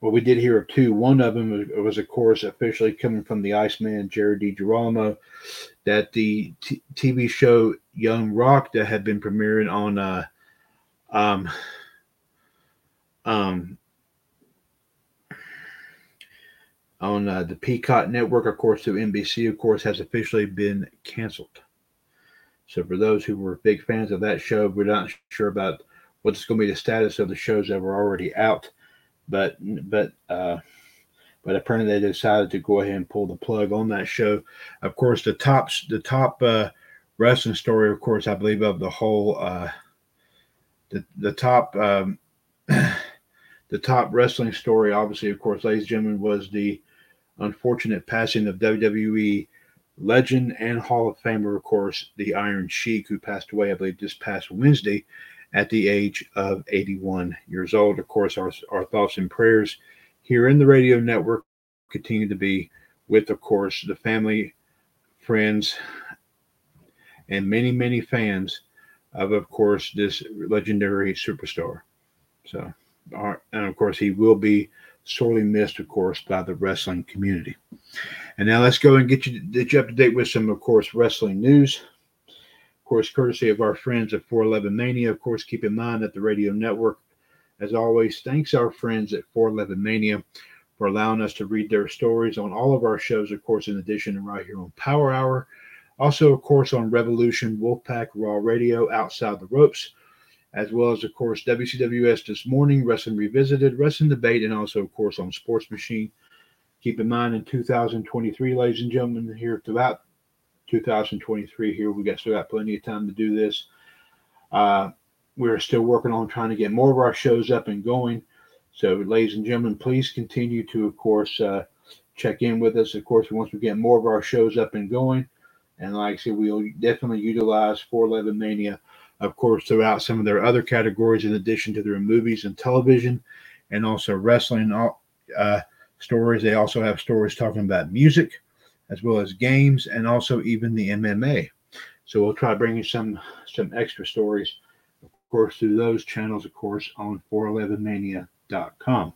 [SPEAKER 2] well, we did hear of two. One of them was, was, of course, officially coming from the Iceman, Jared DiGirolamo, that the t- TV show Young Rock that had been premiering on uh, um, um, on uh, the Peacock network, of course, to NBC, of course, has officially been canceled. So for those who were big fans of that show, we're not sure about what's going to be the status of the shows that were already out, but but uh, but apparently they decided to go ahead and pull the plug on that show. Of course, the top the top uh, wrestling story, of course, I believe of the whole uh, the the top um, the top wrestling story, obviously, of course, ladies and gentlemen, was the unfortunate passing of WWE legend and Hall of Famer, of course, the Iron Sheik, who passed away, I believe, this past Wednesday at the age of 81 years old. Of course, our, our thoughts and prayers here in the radio network continue to be with, of course, the family, friends, and many, many fans of, of course, this legendary superstar. So and of course, he will be sorely missed, of course, by the wrestling community. And now let's go and get you, get you up to date with some, of course, wrestling news. Of course, courtesy of our friends at 411 Mania. Of course, keep in mind that the radio network, as always, thanks our friends at 411 Mania for allowing us to read their stories on all of our shows, of course, in addition right here on Power Hour. Also, of course, on Revolution, Wolfpack, Raw Radio, Outside the Ropes as well as, of course, WCWS this morning, Wrestling Revisited, Wrestling Debate, and also, of course, on Sports Machine. Keep in mind, in 2023, ladies and gentlemen, here throughout 2023, here we got still got plenty of time to do this. Uh, we're still working on trying to get more of our shows up and going. So, ladies and gentlemen, please continue to, of course, uh, check in with us. Of course, once we get more of our shows up and going, and like I said, we'll definitely utilize 411 Mania of course, throughout some of their other categories, in addition to their movies and television, and also wrestling uh, stories. They also have stories talking about music, as well as games, and also even the MMA. So we'll try bringing some some extra stories, of course, through those channels, of course, on 411mania.com.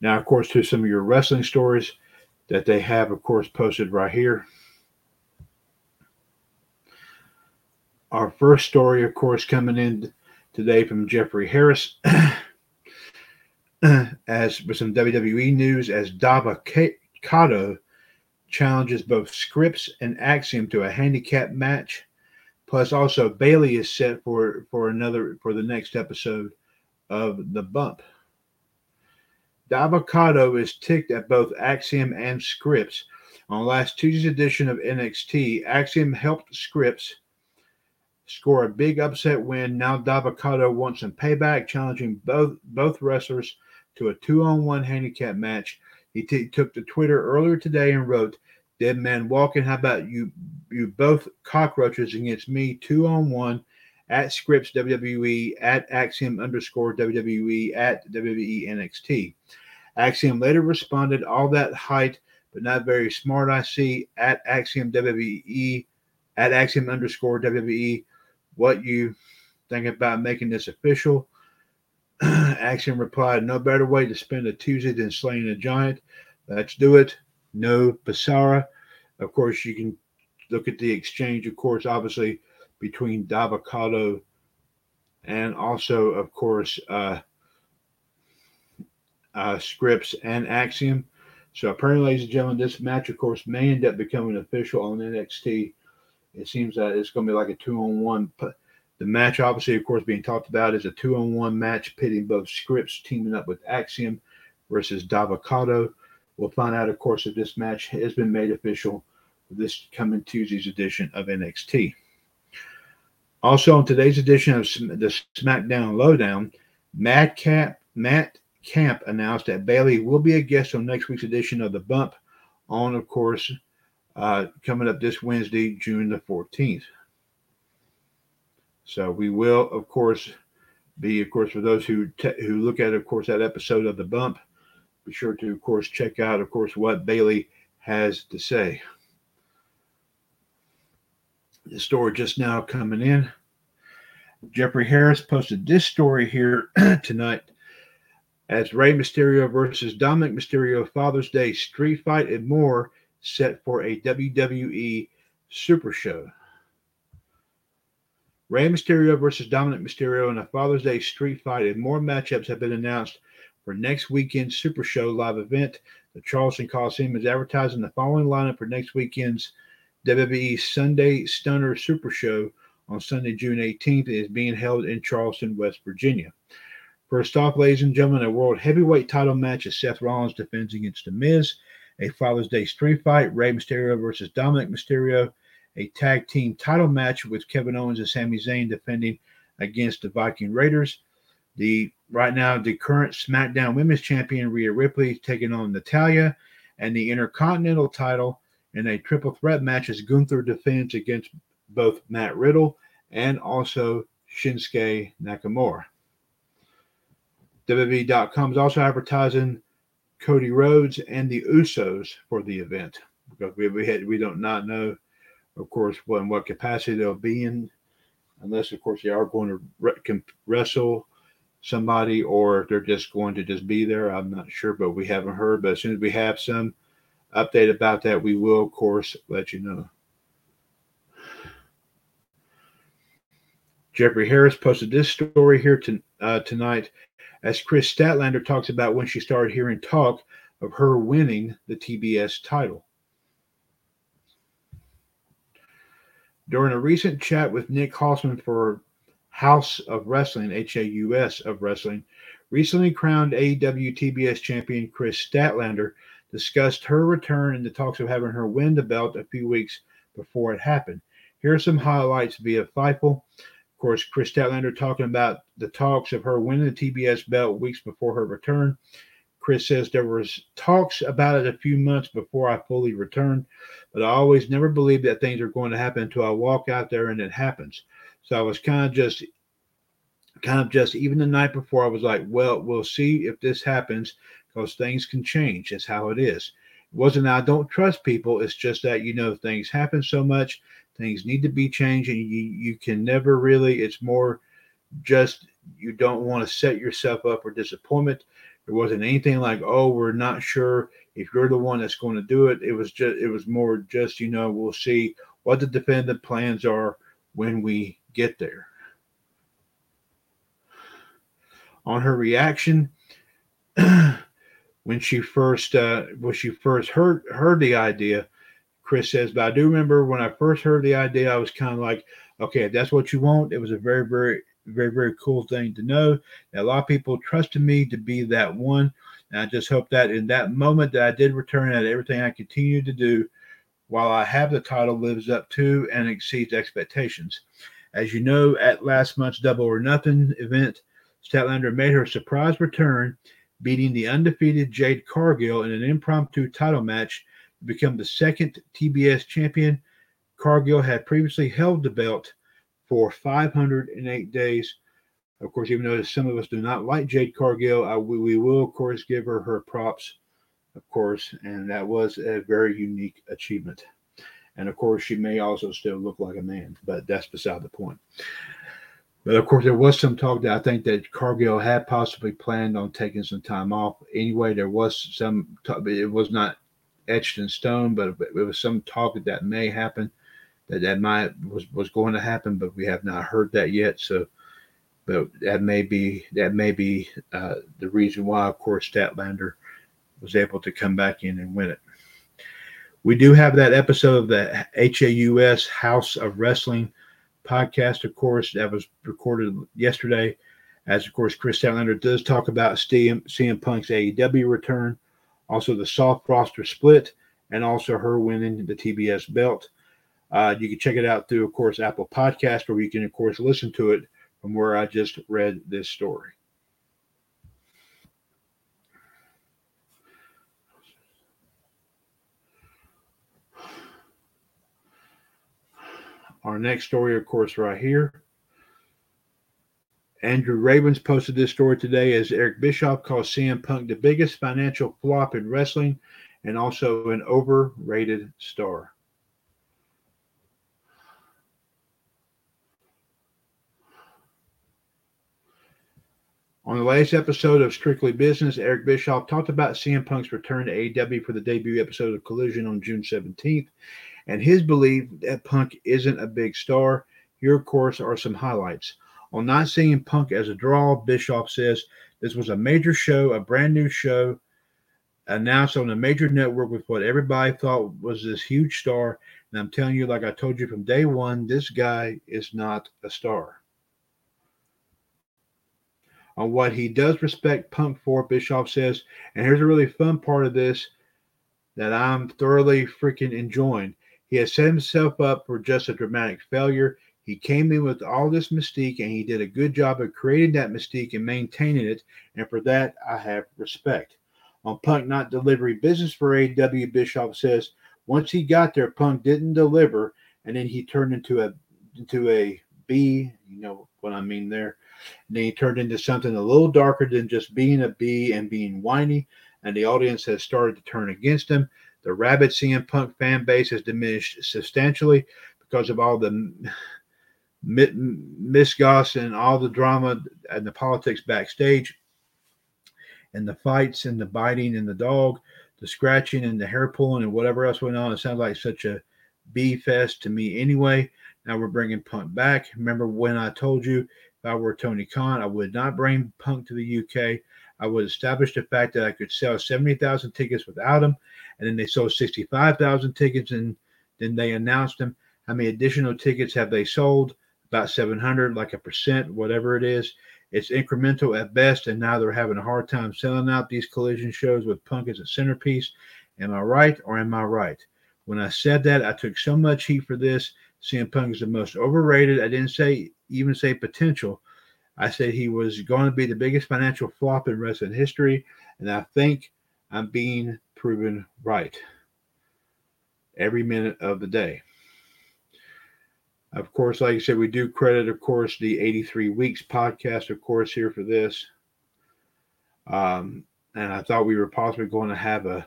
[SPEAKER 2] Now, of course, to some of your wrestling stories that they have, of course, posted right here. Our first story, of course, coming in today from Jeffrey Harris, as with some WWE news, as Dabba-Kato challenges both Scrypts and Axiom to a handicap match. Plus, also Bayley is set for for another for the next episode of the Bump. Dabba-Kato is ticked at both Axiom and Scrypts. On last Tuesday's edition of NXT, Axiom helped Scrypts score a big upset win. Now Dabba-Kato wants some payback, challenging both both wrestlers to a two-on-one handicap match. He t- took to Twitter earlier today and wrote, "Dead man walking. How about you? You both cockroaches against me, two on one." At Scrypts WWE at Axiom underscore WWE at WWE NXT. Axiom later responded, "All that height, but not very smart. I see." At Axiom WWE at Axiom underscore WWE what you think about making this official. Axiom replied, No better way to spend a Tuesday than slaying a giant. Let's do it. No Basara. Of course, you can look at the exchange, of course, obviously, between Dabba-Kato and also, of course, uh, uh, Scrypts and Axiom. So apparently, ladies and gentlemen, this match, of course, may end up becoming official on NXT it seems that it's going to be like a two on one. The match, obviously, of course, being talked about is a two on one match pitting both scripts teaming up with Axiom versus Dabba-Kato. We'll find out, of course, if this match has been made official this coming Tuesday's edition of NXT. Also, on today's edition of the SmackDown Lowdown, Matt Camp, Matt Camp announced that Bayley will be a guest on next week's edition of The Bump, on, of course, uh, coming up this Wednesday, June the 14th. So we will, of course, be, of course, for those who te- who look at, of course, that episode of The Bump, be sure to, of course, check out, of course, what Bayley has to say. The story just now coming in. Jeffrey Harris posted this story here tonight as Rey Mysterio versus Dominik Mysterio Father's Day Street Fight and more set for a WWE Super Show. Rey Mysterio versus Dominik Mysterio in a Father's Day Street Fight and more matchups have been announced for next weekend's Super Show live event. The Charleston Coliseum is advertising the following lineup for next weekend's WWE Sunday Stunner Super Show on Sunday, June 18th. It is being held in Charleston, West Virginia. First off, ladies and gentlemen, a world heavyweight title match as Seth Rollins defends against The Miz. A Father's Day street fight, Rey Mysterio versus Dominik Mysterio. A tag team title match with Kevin Owens and Sami Zayn defending against the Viking Raiders. The right now the current SmackDown Women's Champion Rhea Ripley taking on Natalya, and the Intercontinental title in a triple threat match as Gunther defends against both Matt Riddle and also Shinsuke Nakamura. WWE.com is also advertising Cody Rhodes and the Usos for the event because we we, had, we don't not know, of course, what in what capacity they'll be in, unless of course they are going to re- wrestle somebody or they're just going to just be there. I'm not sure, but we haven't heard. But as soon as we have some update about that, we will of course let you know. Jeffrey Harris posted this story here to, uh, tonight as Kris Statlander talks about when she started hearing talk of her winning the TBS title. During a recent chat with Nick Hausman for House of Wrestling, H-A-U-S of Wrestling, recently crowned AEW TBS champion Kris Statlander discussed her return and the talks of having her win the belt a few weeks before it happened. Here are some highlights via Fightful. Of course, Kris Statlander talking about the talks of her winning the TBS belt weeks before her return. Chris says there was talks about it a few months before I fully returned, but I always never believed that things are going to happen until I walk out there and it happens. So I was kind of just, kind of just even the night before I was like, well, we'll see if this happens because things can change. That's how it is. It wasn't I don't trust people. It's just that you know things happen so much, things need to be changed, and you you can never really. It's more just you don't want to set yourself up for disappointment. There wasn't anything like, oh, we're not sure if you're the one that's going to do it. It was just, it was more just, you know, we'll see what the defendant plans are when we get there. On her reaction, when she first, uh, when she first heard heard the idea, Chris says, but I do remember when I first heard the idea, I was kind of like, okay, if that's what you want, it was a very, very very, very cool thing to know. A lot of people trusted me to be that one. And I just hope that in that moment that I did return, that everything I continue to do while I have the title lives up to and exceeds expectations. As you know, at last month's Double or Nothing event, Statlander made her surprise return, beating the undefeated Jade Cargill in an impromptu title match to become the second TBS champion. Cargill had previously held the belt for 508 days. Of course, even though some of us do not like Jade Cargill, I, we, we will, of course, give her her props, of course, and that was a very unique achievement. And of course, she may also still look like a man, but that's beside the point. But of course, there was some talk that I think that Cargill had possibly planned on taking some time off. Anyway, there was some, talk, it was not etched in stone, but it was some talk that that may happen that that might was was going to happen, but we have not heard that yet. So, but that may be that may be uh, the reason why, of course, Statlander was able to come back in and win it. We do have that episode of the HAUS House of Wrestling podcast, of course, that was recorded yesterday. As of course, Kris Statlander does talk about CM, CM Punk's AEW return, also the soft roster split, and also her winning the TBS belt. Uh, you can check it out through, of course, Apple Podcast, or you can, of course, listen to it from where I just read this story. Our next story, of course, right here. Andrew Ravens posted this story today as Eric Bischoff calls CM Punk the biggest financial flop in wrestling and also an overrated star. On the latest episode of Strictly Business, Eric Bischoff talked about CM Punk's return to AEW for the debut episode of Collision on June 17th and his belief that Punk isn't a big star. Here, of course, are some highlights. On not seeing Punk as a draw, Bischoff says this was a major show, a brand new show announced on a major network with what everybody thought was this huge star. And I'm telling you, like I told you from day one, this guy is not a star. On what he does respect Punk for, Bischoff says, and here's a really fun part of this that I'm thoroughly freaking enjoying. He has set himself up for just a dramatic failure. He came in with all this mystique and he did a good job of creating that mystique and maintaining it. And for that, I have respect. On Punk not delivering business for AW, Bischoff says once he got there, Punk didn't deliver, and then he turned into a into a B. You know what I mean there. And then he turned into something a little darker than just being a bee and being whiny. And the audience has started to turn against him. The rabid CM Punk fan base has diminished substantially because of all the misgoss and all the drama and the politics backstage, and the fights and the biting and the dog, the scratching and the hair pulling and whatever else went on. It sounds like such a bee fest to me anyway. Now we're bringing Punk back. Remember when I told you if I were Tony Khan, I would not bring Punk to the UK. I would establish the fact that I could sell 70,000 tickets without him and then they sold 65,000 tickets, and then they announced them. How many additional tickets have they sold? About 700, like a percent, whatever it is. It's incremental at best, and now they're having a hard time selling out these collision shows with Punk as a centerpiece. Am I right or am I right? When I said that, I took so much heat for this. CM Punk is the most overrated. I didn't say even say potential. I said he was going to be the biggest financial flop in wrestling history, and I think I'm being proven right every minute of the day. Of course, like I said, we do credit, of course, the 83 Weeks podcast, of course, here for this. Um, and I thought we were possibly going to have a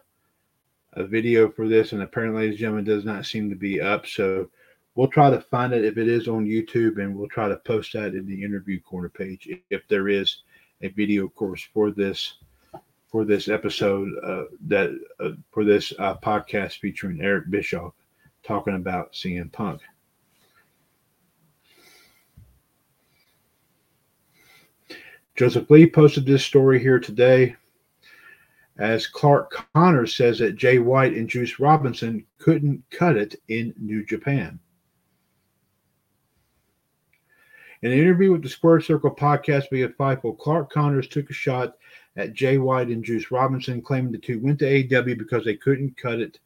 [SPEAKER 2] a video for this, and apparently, ladies and gentlemen, does not seem to be up. So we'll try to find it if it is on YouTube, and we'll try to post that in the interview corner page if there is a video course for this for this episode uh, that uh, for this uh, podcast featuring Eric Bischoff talking about CM Punk. Joseph Lee posted this story here today as Clark Connors says that Jay White and Juice Robinson couldn't cut it in New Japan. In an interview with the Square Circle podcast via Fightful, Clark Connors took a shot at Jay White and Juice Robinson, claiming the two went to AEW because they couldn't cut it.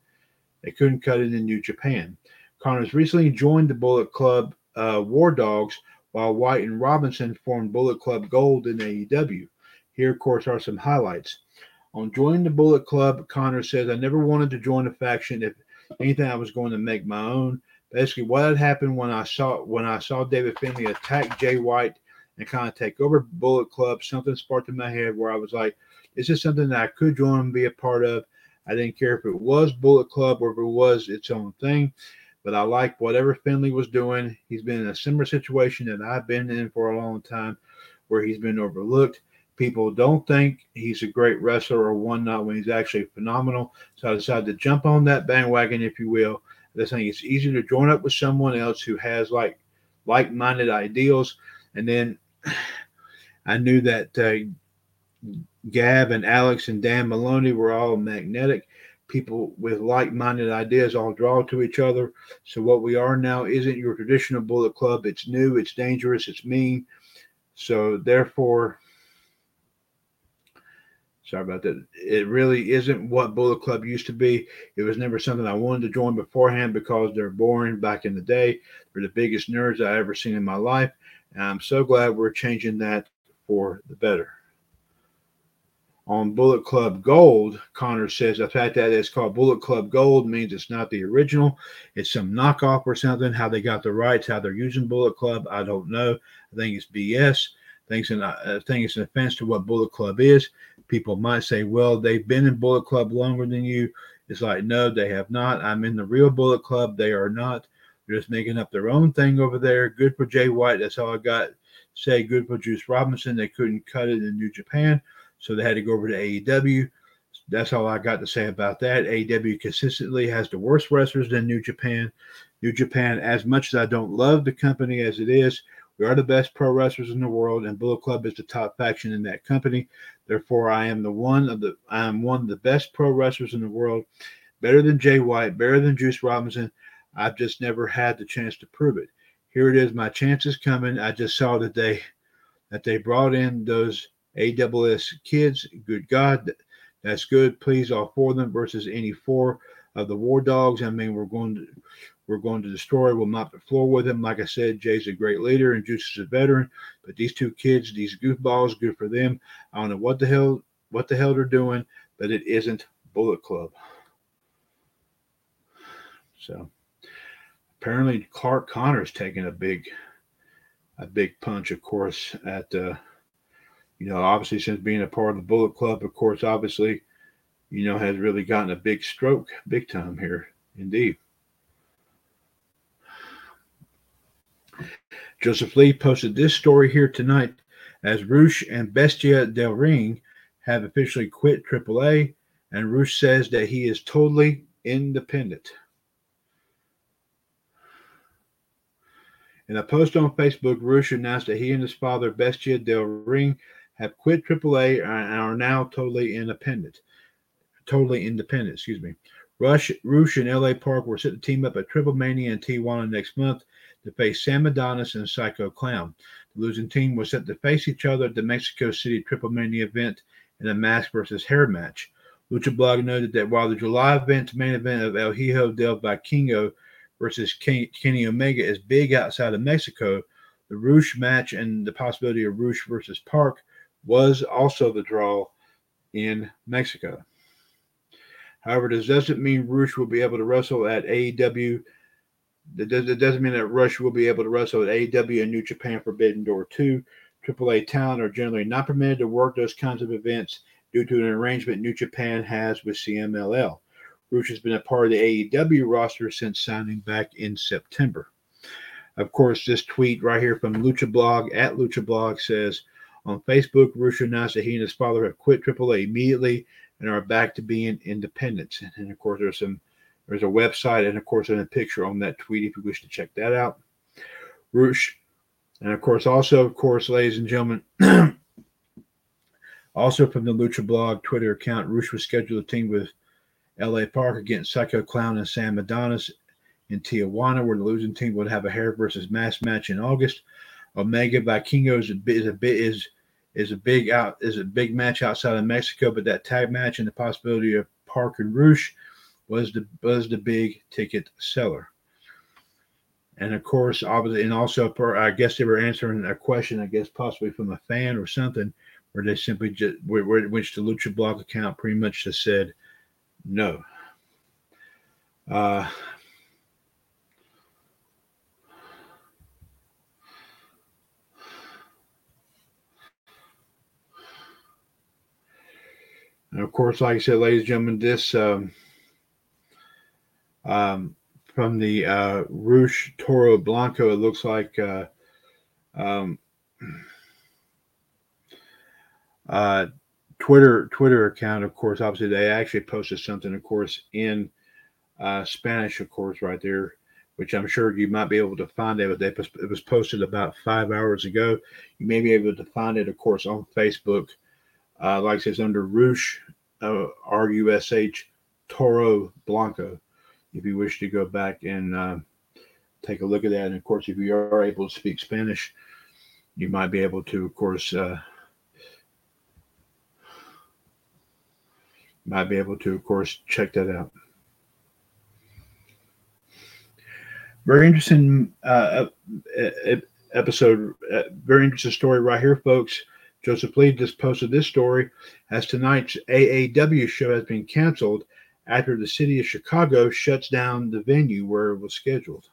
[SPEAKER 2] They couldn't cut it in New Japan. Connors recently joined the Bullet Club uh, War Dogs, while White and Robinson formed Bullet Club Gold in AEW. Here, of course, are some highlights. On joining the Bullet Club, Connors says, I never wanted to join a faction. If anything, I was going to make my own. Basically, what had happened when I saw when I saw David Finlay attack Jay White and kind of take over Bullet Club. Something sparked in my head where I was like, "Is this something that I could join and be a part of?" I didn't care if it was Bullet Club or if it was its own thing, but I like whatever Finlay was doing. He's been in a similar situation that I've been in for a long time, where he's been overlooked. People don't think he's a great wrestler or one not when he's actually phenomenal. So I decided to jump on that bandwagon, if you will. I think it's easier to join up with someone else who has like like-minded ideals and then I knew that uh, Gab and Alex and Dan Maloney were all magnetic. People with like minded ideas all draw to each other. So, what we are now isn't your traditional bullet club. It's new, it's dangerous, it's mean. So, therefore, Sorry about that. It really isn't what Bullet Club used to be. It was never something I wanted to join beforehand because they're boring back in the day. They're the biggest nerds I ever seen in my life. And I'm so glad we're changing that for the better. On Bullet Club Gold, Connor says the fact that it's called Bullet Club Gold means it's not the original. It's some knockoff or something. How they got the rights, how they're using Bullet Club, I don't know. I think it's BS. I think it's an, I uh, think it's an offense to what Bullet Club is. People might say, well, they've been in Bullet Club longer than you. It's like, no, they have not. I'm in the real Bullet Club. They are not. They're just making up their own thing over there. Good for Jay White. That's all I got. Say good for Juice Robinson. They couldn't cut it in New Japan, so they had to go over to AEW. That's all I got to say about that. AEW consistently has the worst wrestlers than New Japan. New Japan, as much as I don't love the company as it is, we are the best pro wrestlers in the world, and Bullet Club is the top faction in that company. Therefore, I am the one of the I am one of the best pro wrestlers in the world, better than Jay White, better than Juice Robinson. I've just never had the chance to prove it. Here it is. My chance is coming. I just saw that they that they brought in those AWS kids. Good God, that's good. Please, all four of them versus any four of the War Dogs. I mean, we're going to we're going to destroy. We'll mop the floor with him. Like I said, Jay's a great leader and Juice is a veteran. But these two kids, these goofballs, good for them. I don't know what the hell what the hell they're doing, but it isn't Bullet Club. So apparently Clark Connor's taking a big a big punch, of course, at uh, you know, obviously since being a part of the Bullet Club, of course, obviously, you know, has really gotten a big stroke, big time here, indeed. Joseph Lee posted this story here tonight as Rush and Bestia del Ring have officially quit AAA, and Rush says that he is totally independent. In a post on Facebook, Rush announced that he and his father, Bestia Del Ring, have quit AAA and are now totally independent. Totally independent, excuse me. Rush, Rush and LA Park were set to team up at Triple Mania in Tijuana next month to face Sam Adonis and Psycho Clown. The losing team was set to face each other at the Mexico City Triple Mania event in a mask versus hair match. Lucha Blog noted that while the July event's main event of El Hijo del Vikingo versus Kenny Omega is big outside of Mexico, the Rush match and the possibility of Rush versus Park was also the draw in Mexico. However, this doesn't mean Rush will be able to wrestle at AEW. It doesn't mean that Rush will be able to wrestle at AEW and New Japan Forbidden Door 2. AAA talent are generally not permitted to work those kinds of events due to an arrangement New Japan has with CMLL. Rush has been a part of the AEW roster since signing back in September. Of course, this tweet right here from Lucha Blog at Lucha Blog says on Facebook, Rush announced that he and his father have quit AAA immediately and are back to being independents. And of course, there's some there's a website and of course in a picture on that tweet if you wish to check that out. Rush, and of course, also of course, ladies and gentlemen. also from the Lucha Blog Twitter account, Rush was scheduled to team with LA Park against Psycho Clown and Sam Adonis in Tijuana, where the losing team would have a hair versus mask match in August. Omega Vikingo is a bit is a bit is is a big out is a big match outside of Mexico, but that tag match and the possibility of Park and Rush was the was the big ticket seller. And of course, obviously, and also, per, I guess they were answering a question, I guess possibly from a fan or something, where they simply just, where which the Lucha Blog account pretty much just said, no. Uh, and of course, like I said, ladies and gentlemen, this um, um, from the uh, Rush Toro Blanco, it looks like uh, um, uh, Twitter Twitter account, of course, obviously they actually posted something, of course, in uh, Spanish, of course, right there, which I'm sure you might be able to find it. But it was posted about five hours ago. You may be able to find it, of course, on Facebook. Uh, like I it's under Rush, uh, R U S H Toro Blanco. If you wish to go back and uh, take a look at that, and of course, if you are able to speak Spanish, you might be able to, of course, uh, might be able to, of course, check that out. Very interesting uh, episode. Uh, very interesting story right here, folks. Joseph Lee just posted this story as tonight's AAW show has been canceled after the city of Chicago shuts down the venue where it was scheduled.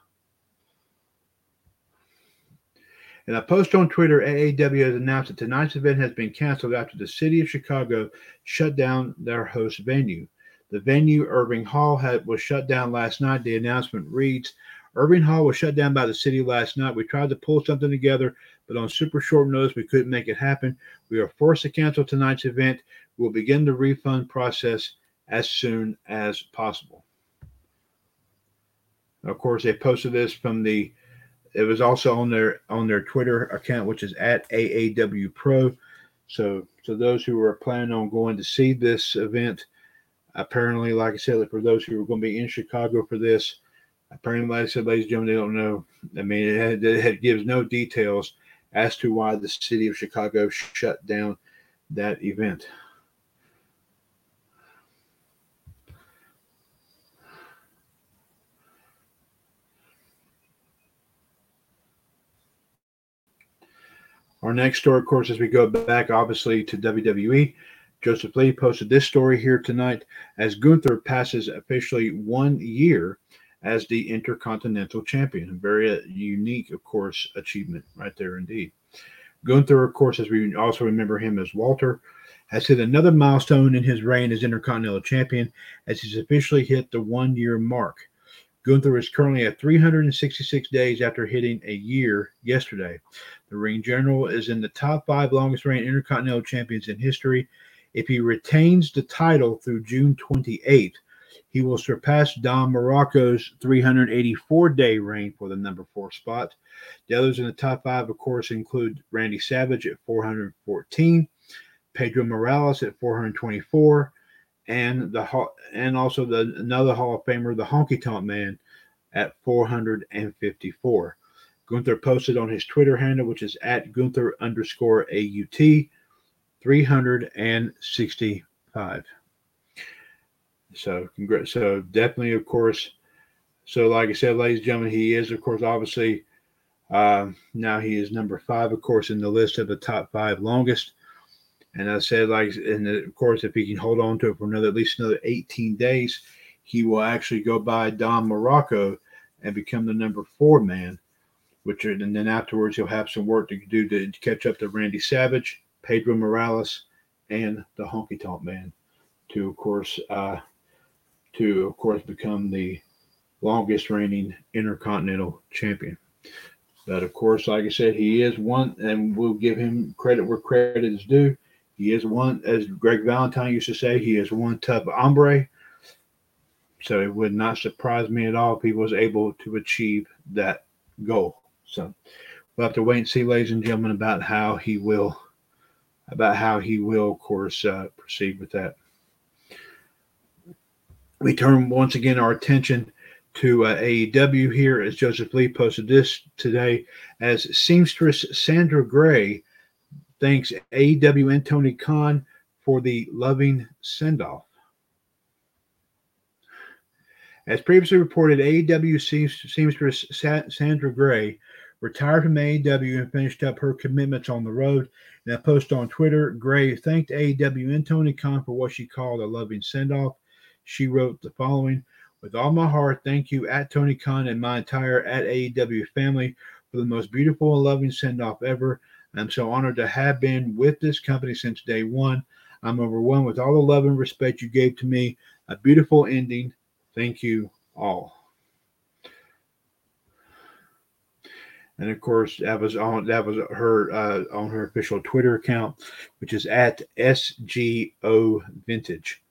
[SPEAKER 2] In a post on Twitter, AAW has announced that tonight's event has been canceled after the city of Chicago shut down their host venue. The venue, Irving Hall, had, was shut down last night. The announcement reads Irving Hall was shut down by the city last night. We tried to pull something together, but on super short notice, we couldn't make it happen. We are forced to cancel tonight's event. We'll begin the refund process as soon as possible. Of course, they posted this from the it was also on their on their Twitter account, which is at AAW Pro. So, so those who are planning on going to see this event, apparently, like I said, for those who are going to be in Chicago for this, apparently, like I said, ladies and gentlemen, they don't know. I mean, it, it gives no details as to why the city of Chicago shut down that event. Our next story, of course, as we go back, obviously, to WWE, Joseph Lee posted this story here tonight as Gunther passes officially one year as the Intercontinental Champion. A very uh, unique, of course, achievement right there indeed. Gunther, of course, as we also remember him as Walter, has hit another milestone in his reign as Intercontinental Champion as he's officially hit the one year mark. Gunther is currently at 366 days after hitting a year yesterday. The Ring General is in the top five longest reigning Intercontinental Champions in history. If he retains the title through June 28th, he will surpass Don Muraco's 384 day reign for the number four spot. The others in the top five, of course, include Randy Savage at 414, Pedro Morales at 424, and the and also the another Hall of Famer, the Honky Tonk Man, at 454. Gunther posted on his Twitter handle, which is at Gunther underscore AUT, 365. So, congrats. So, definitely, of course. So, like I said, ladies and gentlemen, he is, of course, obviously, uh, now he is number five, of course, in the list of the top five longest. And I said, like, and of course, if he can hold on to it for another at least another 18 days, he will actually go by Don Muraco and become the number four man. Which are, and then afterwards he'll have some work to do to catch up to Randy Savage, Pedro Morales, and the Honky Tonk Man, to of course, uh, to of course become the longest reigning Intercontinental Champion. But of course, like I said, he is one, and we'll give him credit where credit is due. He is one, as Greg Valentine used to say, he is one tough hombre. So it would not surprise me at all if he was able to achieve that goal. So we'll have to wait and see, ladies and gentlemen, about how he will, about how he will, of course, uh, proceed with that. We turn once again our attention to uh, AEW here as Joseph Lee posted this today as seamstress Sandra Gray thanks AEW and Tony Khan for the loving send off. As previously reported, AEW seamstress Sandra Gray retired from AEW and finished up her commitments on the road. In a post on Twitter, Gray thanked AEW and Tony Khan for what she called a loving send off. She wrote the following With all my heart, thank you at Tony Khan and my entire at AEW family for the most beautiful and loving send off ever. I'm so honored to have been with this company since day one. I'm overwhelmed with all the love and respect you gave to me. A beautiful ending. Thank you all. And of course, that was on that was her uh, on her official Twitter account, which is at SGO Vintage.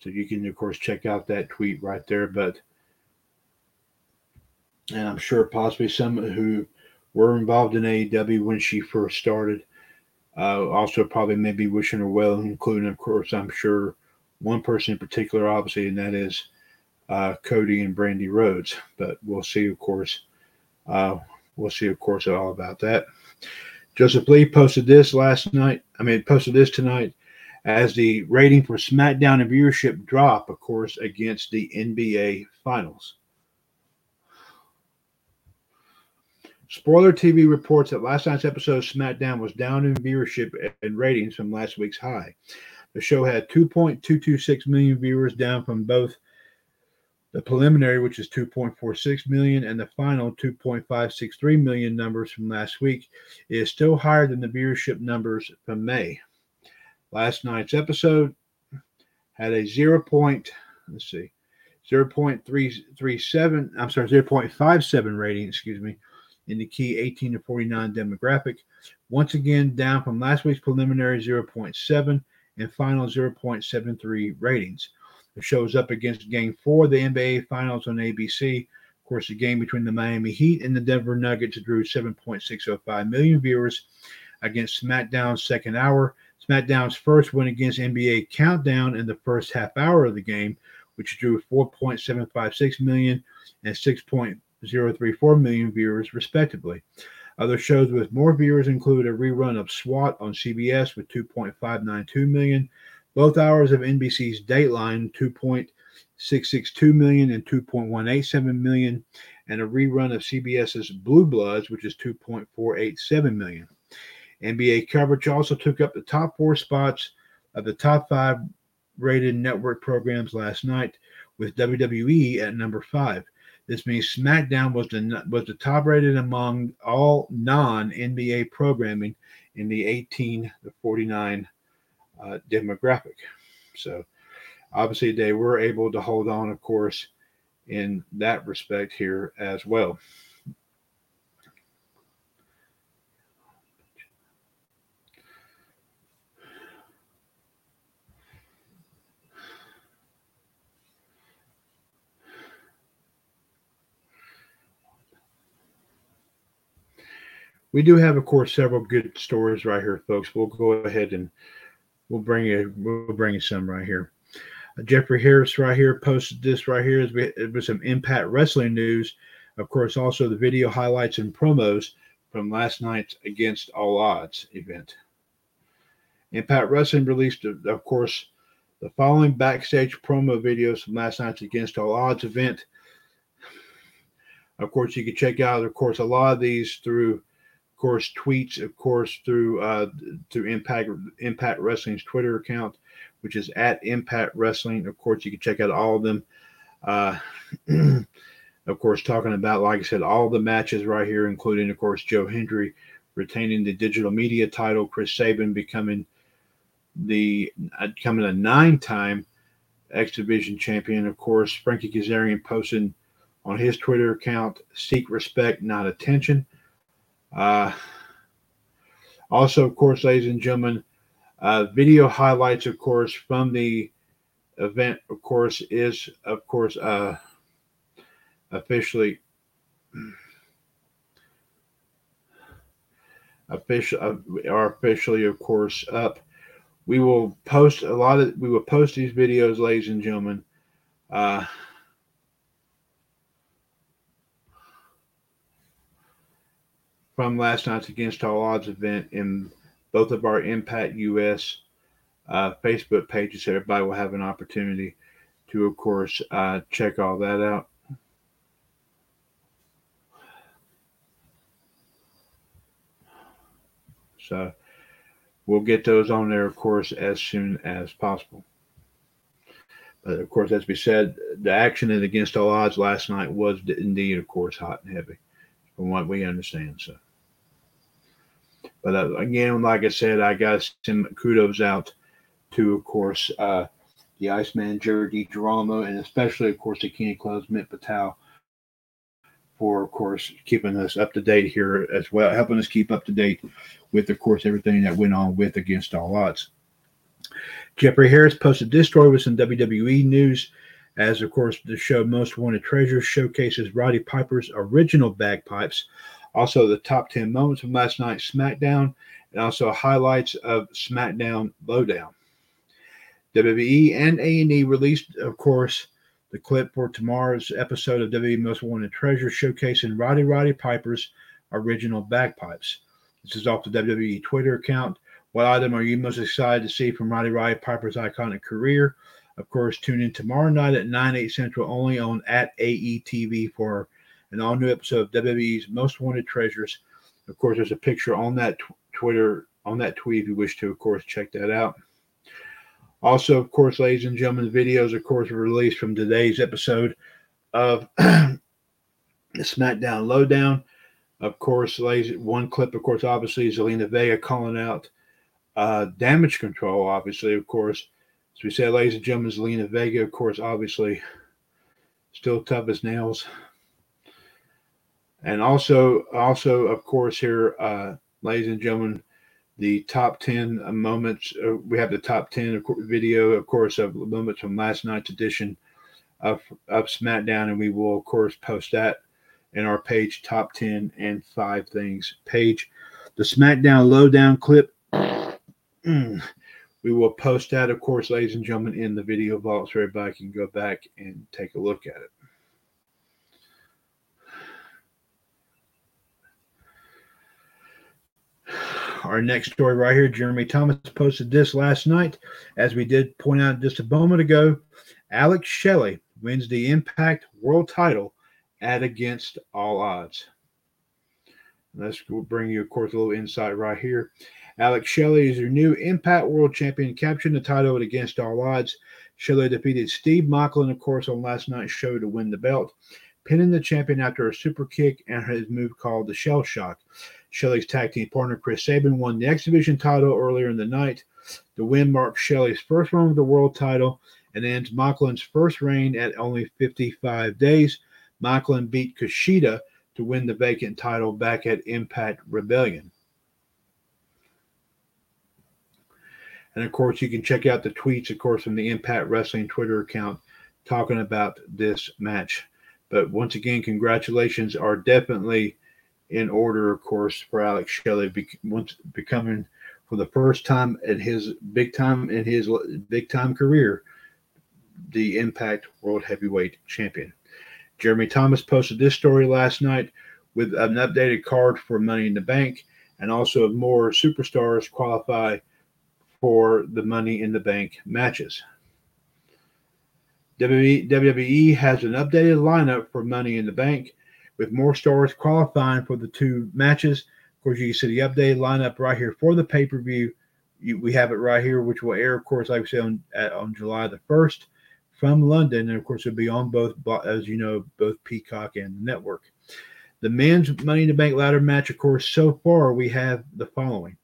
[SPEAKER 2] So you can of course check out that tweet right there. But and I'm sure possibly some who were involved in AEW when she first started. Uh, also, probably maybe wishing her well, including, of course, I'm sure one person in particular, obviously, and that is uh, Cody and Brandi Rhodes. But we'll see, of course. Uh, we'll see, of course, all about that. Joseph Lee posted this last night. I mean, posted this tonight as the rating for SmackDown and viewership drop, of course, against the NBA Finals. Spoiler TV reports that last night's episode of SmackDown was down in viewership and ratings from last week's high. The show had 2.226 million viewers, down from both the preliminary, which is 2.46 million, and the final 2.563 million numbers from last week. is still higher than the viewership numbers from May. Last night's episode had a 0. Point, let's see, 0.337, I'm sorry, 0.57 rating, excuse me, in the key 18 to 49 demographic. Once again, down from last week's preliminary 0.7 and final 0.73 ratings. The show is up against game four of the NBA Finals on ABC. Of course, the game between the Miami Heat and the Denver Nuggets drew 7.605 million viewers against SmackDown's second hour. SmackDown's first win against NBA Countdown in the first half hour of the game, which drew 4.756 million and 6.034 million viewers, respectively. Other shows with more viewers include a rerun of SWAT on CBS with 2.592 million, both hours of NBC's Dateline 2.662 million and 2.187 million, and a rerun of CBS's Blue Bloods, which is 2.487 million. NBA coverage also took up the top four spots of the top five rated network programs last night, with WWE at number five. This means SmackDown was the was the top rated among all non NBA programming in the 18 to 49 uh, demographic. So obviously they were able to hold on, of course, in that respect here as well. we do have, of course, several good stories right here, folks. We'll go ahead and we'll bring you we'll bring you some right here. Uh, Jeffrey Harris right here posted this right here. It was some Impact Wrestling news. Of course, also the video highlights and promos from last night's Against All Odds event. Impact Wrestling released, of course, the following backstage promo videos from last night's Against All Odds event. Of course, you can check out, of course, a lot of these through of course, tweets, of course, through uh, through Impact Impact Wrestling's Twitter account, which is at Impact Wrestling. Of course, you can check out all of them. Uh, of course, talking about, like I said, all the matches right here, including, of course, Joe Hendry retaining the digital media title, Chris Sabin becoming the uh, becoming a nine-time X Division champion. Of course, Frankie Kazarian posting on his Twitter account, "Seek respect, not attention." Uh, also, of course, ladies and gentlemen, uh, video highlights, of course, from the event, of course, is, of course, uh, officially official uh, are officially of course up. We will post a lot of we will post these videos ladies and gentlemen uh, from last night's Against All Odds event in both of our Impact US uh, Facebook pages. Everybody will have an opportunity to, of course, uh, check all that out. So we'll get those on there, of course, as soon as possible. But of course, as we said, the action in Against All Odds last night was indeed, of course, hot and heavy, from what we understand. So. But uh, again, like I said, I got some kudos out to, of course, uh, the Iceman, Jared Girolamo, and especially, of course, the King of Club's Mitt Patel for, of course, keeping us up to date here as well, helping us keep up to date with, of course, everything that went on with Against All Odds. Jeffrey Harris posted this story with some WWE news, as, of course, the show Most Wanted Treasures showcases Roddy Piper's original bagpipes also the top 10 moments from last night's SmackDown, and also highlights of SmackDown Lowdown. WWE and A&E released, of course, the clip for tomorrow's episode of WWE Most Wanted Treasure showcasing Roddy Roddy Piper's original bagpipes. This is off the WWE Twitter account. What item are you most excited to see from Roddy Roddy Piper's iconic career? Of course, tune in tomorrow night at 9, 8 Central only on at AETV for an all new episode of WWE's Most Wanted Treasures. Of course, there's a picture on that tw- Twitter, on that tweet if you wish to, of course, check that out. Also, of course, ladies and gentlemen, videos, of course, were released from today's episode of the SmackDown Lowdown. Of course, ladies, one clip, of course, obviously, is Zelina Vega calling out uh, damage control, obviously, of course. As we said, ladies and gentlemen, Zelina Vega, of course, obviously, still tough as nails. And also, also, of course, here, uh, ladies and gentlemen, the top 10 moments. Uh, we have the top 10 of course, video, of course, of moments from last night's edition of, of SmackDown. And we will, of course, post that in our page, top 10 and five things page. The SmackDown lowdown clip. We will post that, of course, ladies and gentlemen, in the video vault so everybody can go back and take a look at it. Our next story right here, Jeremy Thomas posted this last night. As we did point out just a moment ago, Alex Shelley wins the Impact World title at Against All Odds. Let's bring you, of course, a little insight right here. Alex Shelley is your new Impact World Champion, capturing the title at Against All Odds. Shelley defeated Steve Maclin, of course, on last night's show to win the belt, pinning the champion after a super kick and his move called the Shell Shock. Shelley's tag team partner Chris Sabin won the X Division title earlier in the night. The win marks Shelley's first run of the world title and ends Maclin's first reign at only 55 days. Macklin beat Kushida to win the vacant title back at Impact Rebellion. And of course, you can check out the tweets, of course, from the Impact Wrestling Twitter account talking about this match. But once again, congratulations are definitely in order, of course, for Alex Shelley once becoming for the first time in his big time in his big time career the Impact World Heavyweight Champion. Jeremy Thomas posted this story last night with an updated card for Money in the Bank, and also more superstars qualify for the Money in the Bank matches. WWE has an updated lineup for Money in the Bank with more stars qualifying for the two matches. Of course, you can see the updated lineup right here for the pay per view. We have it right here, which will air, of course, like we said, on, on July the 1st from London. And of course, it'll be on both, as you know, both Peacock and the network. The men's Money in the Bank ladder match, of course, so far we have the following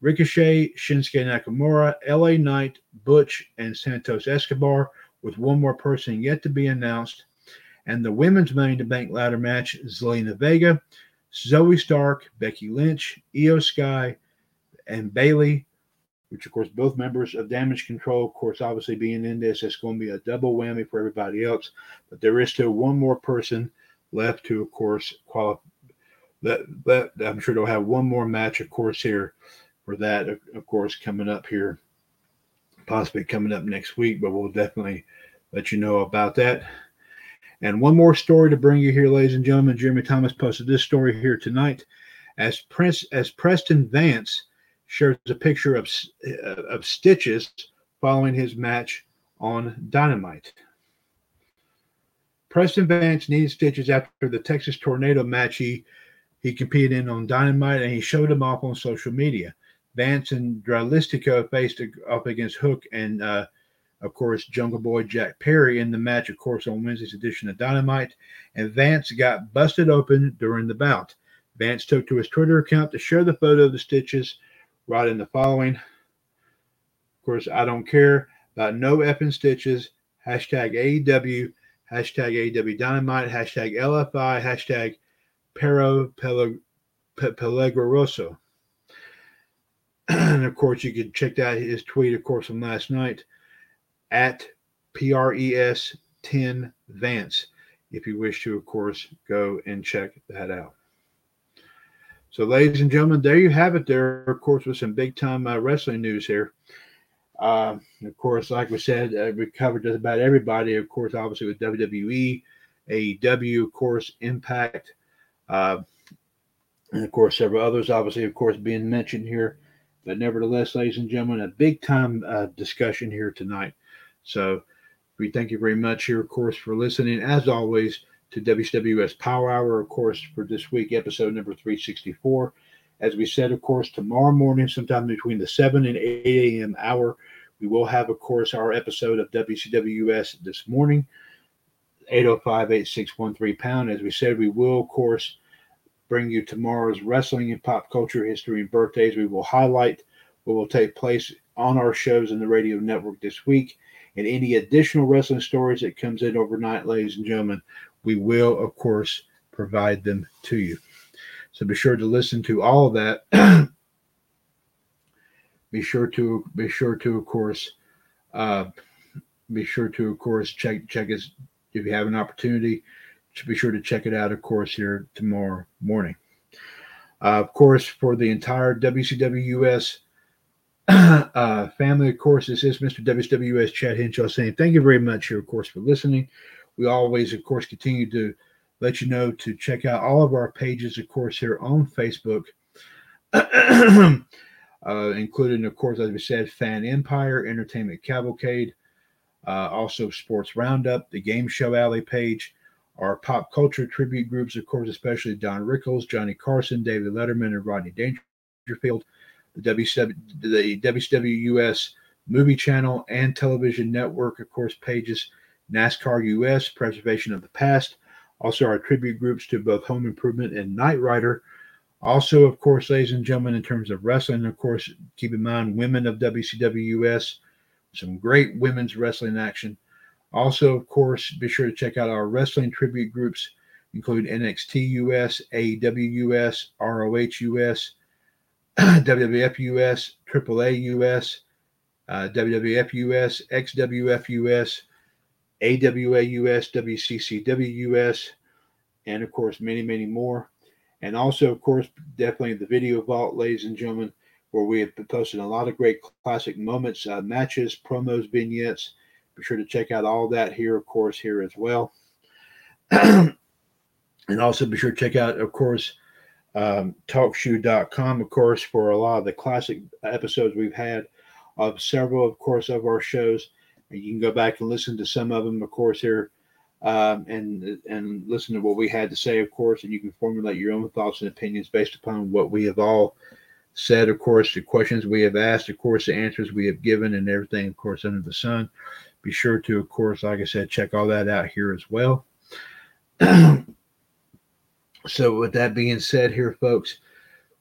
[SPEAKER 2] Ricochet, Shinsuke Nakamura, LA Knight, Butch, and Santos Escobar, with one more person yet to be announced. And the women's Money the Bank ladder match, Zelina Vega, Zoey Stark, Becky Lynch, Iyo Sky, and Bayley, which of course both members of Damage Control, of course, obviously being in this, it's going to be a double whammy for everybody else. But there is still one more person left to, of course, qualify. That, that I'm sure they'll have one more match, of course, here for that, of course, coming up here, possibly coming up next week. But we'll definitely let you know about that. And one more story to bring you here, ladies and gentlemen. Jeremy Thomas posted this story here tonight. As Prince, as Preston Vance shares a picture of of stitches following his match on Dynamite. Preston Vance needed stitches after the Texas Tornado match he he competed in on Dynamite, and he showed them off on social media. Vance and Dralistico faced up against Hook and uh, of course, Jungle Boy Jack Perry in the match, of course, on Wednesday's edition of Dynamite. And Vance got busted open during the bout. Vance took to his Twitter account to share the photo of the stitches, writing the following. Of course, I don't care about no effing stitches. Hashtag AEW, hashtag AEW Dynamite, hashtag LFI, hashtag Pero Peligroso. and of course, you can check out his tweet, of course, from last night at PRES 10 Vance if you wish to, of course, go and check that out. So, ladies and gentlemen, there you have it. There, of course, with some big time uh, wrestling news here. Uh, of course, like we said, uh, we covered just about everybody. Of course, obviously with WWE, AEW, of course, Impact, uh, and of course several others. Obviously, of course, being mentioned here But nevertheless, ladies and gentlemen, a big time uh, discussion here tonight. So we thank you very much here, of course, for listening. As always, to WCWUS Power Hour, of course, for this week, episode number 364. As we said, of course, tomorrow morning, sometime between the 7 and 8 a.m. hour, we will have, of course, our episode of WCWUS this morning, 805 8613 pound. As we said, we will, of course, bring you tomorrow's wrestling and pop culture history and birthdays. We will highlight what will take place on our shows in the radio network this week and any additional wrestling stories that comes in overnight, ladies and gentlemen, we will, of course, provide them to you. So be sure to listen to all of that. be sure to be sure to, of course, uh, be sure to, of course, check check us if you have an opportunity. To be sure to check it out, of course, here tomorrow morning. Uh, of course, for the entire WCWUS uh, family, of course, this is Mr. WWS Chad Henshaw saying thank you very much here, of course, for listening. We always, of course, continue to let you know to check out all of our pages, of course, here on Facebook, uh, including, of course, as we said, Fan Empire, Entertainment Cavalcade, uh, also Sports Roundup, the Game Show Alley page, our pop culture tribute groups, of course, especially Don Rickles, Johnny Carson, David Letterman, and Rodney Dangerfield, the, WCW, the WCWUS movie channel and television network, of course, pages NASCAR US, Preservation of the Past. Also, our tribute groups to both Home Improvement and Knight Rider. Also, of course, ladies and gentlemen, in terms of wrestling, of course, keep in mind women of WCW US, some great women's wrestling action. Also, of course, be sure to check out our wrestling tribute groups, include NXT US, AEW US, ROH US, WWF US, AAA US, uh, WWF US, XWF US, AWA US, WCCW US, and of course, many, many more. And also, of course, definitely the video vault, ladies and gentlemen, where we have posted a lot of great classic moments, uh, matches, promos, vignettes. Be sure to check out all that here, of course, here as well. and also be sure to check out, of course, um, talkshoe.com, of course, for a lot of the classic episodes we've had of several, of course, of our shows. You can go back and listen to some of them, of course, here um, and and listen to what we had to say, of course, and you can formulate your own thoughts and opinions based upon what we have all said, of course, the questions we have asked, of course, the answers we have given, and everything, of course, under the sun. Be sure to, of course, like I said, check all that out here as well. so, with that being said, here, folks,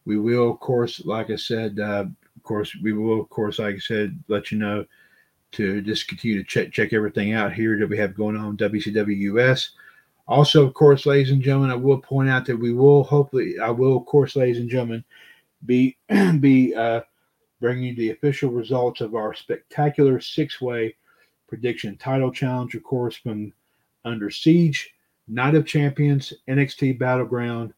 [SPEAKER 2] we will, of course, like I said, uh, of course, we will, of course, like I said, let you know to just continue to check check everything out here that we have going on WCWUS. Also, of course, ladies and gentlemen, I will point out that we will hopefully, I will, of course, ladies and gentlemen, be be uh, bringing you the official results of our spectacular six-way prediction title challenge, of course, from Under Siege, Night of Champions, NXT Battleground,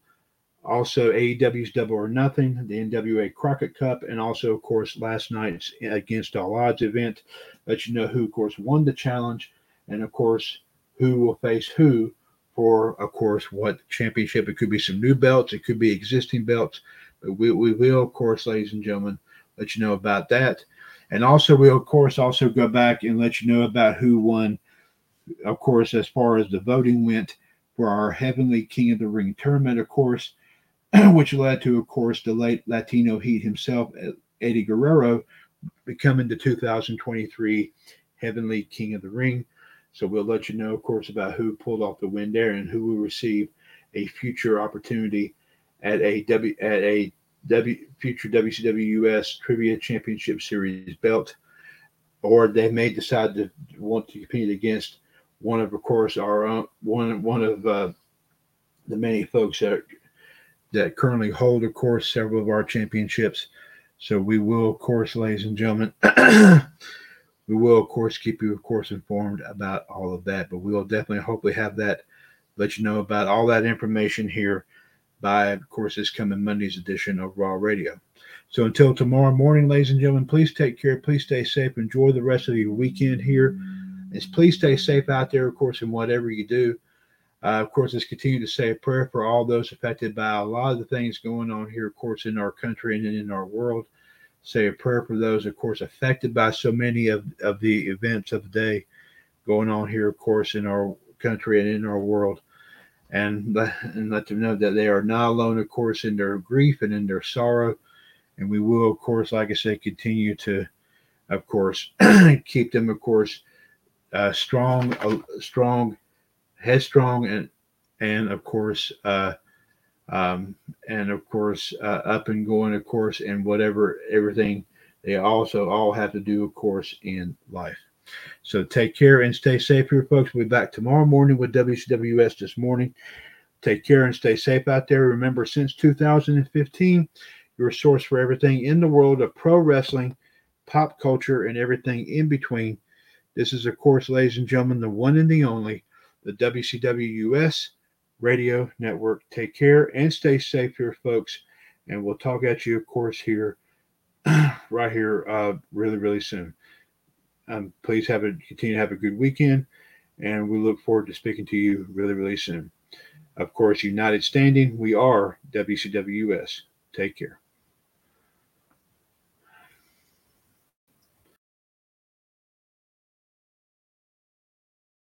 [SPEAKER 2] also AEW's Double or Nothing, the NWA Crockett Cup, and also, of course, last night's Against All Odds event. Let you know who, of course, won the challenge, and of course, who will face who for, of course, what championship. It could be some new belts, it could be existing belts, but we, we will, of course, ladies and gentlemen, let you know about that. And also, we'll, of course, also go back and let you know about who won, of course, as far as the voting went for our Heavenly King of the Ring tournament, of course. which led to, of course, the late Latino Heat himself, Eddie Guerrero, becoming the 2023 Heavenly King of the Ring. So we'll let you know, of course, about who pulled off the win there and who will receive a future opportunity at a W at a W future WCW US Trivia Championship Series belt, or they may decide to want to compete against one of, of course, our own, one one of uh, the many folks that that currently hold, of course, several of our championships. So we will, of course, ladies and gentlemen, we will, of course, keep you, of course, informed about all of that. But we will definitely, hopefully, have that, let you know about all that information here by, of course, this coming Monday's edition of Raw Radio. So until tomorrow morning, ladies and gentlemen, please take care. Please stay safe. Enjoy the rest of your weekend here. And please stay safe out there, of course, in whatever you do. Uh, of course, let's continue to say a prayer for all those affected by a lot of the things going on here, of course, in our country and in our world. say a prayer for those, of course, affected by so many of, of the events of the day going on here, of course, in our country and in our world. And and let them know that they are not alone, of course, in their grief and in their sorrow. And we will, of course, like I said, continue to, of course, keep them, of course, uh, strong, uh, strong, headstrong, and and of course, uh, um, and of course, uh, up and going, of course, and whatever everything they also all have to do, of course, in life. So take care and stay safe here, folks. We'll be back tomorrow morning with WCWS this morning. Take care and stay safe out there. Remember, since 2015, your source for everything in the world of pro wrestling, pop culture, and everything in between. This is, of course, ladies and gentlemen, the one and the only, the WCWUS Radio Network. Take care and stay safe here, folks. And we'll talk at you, of course, here, right here, uh, really, really soon. Um, please have a continue to have a good weekend, and we look forward to speaking to you really, really soon. Of course, United Standing, we are WCWS. Take care.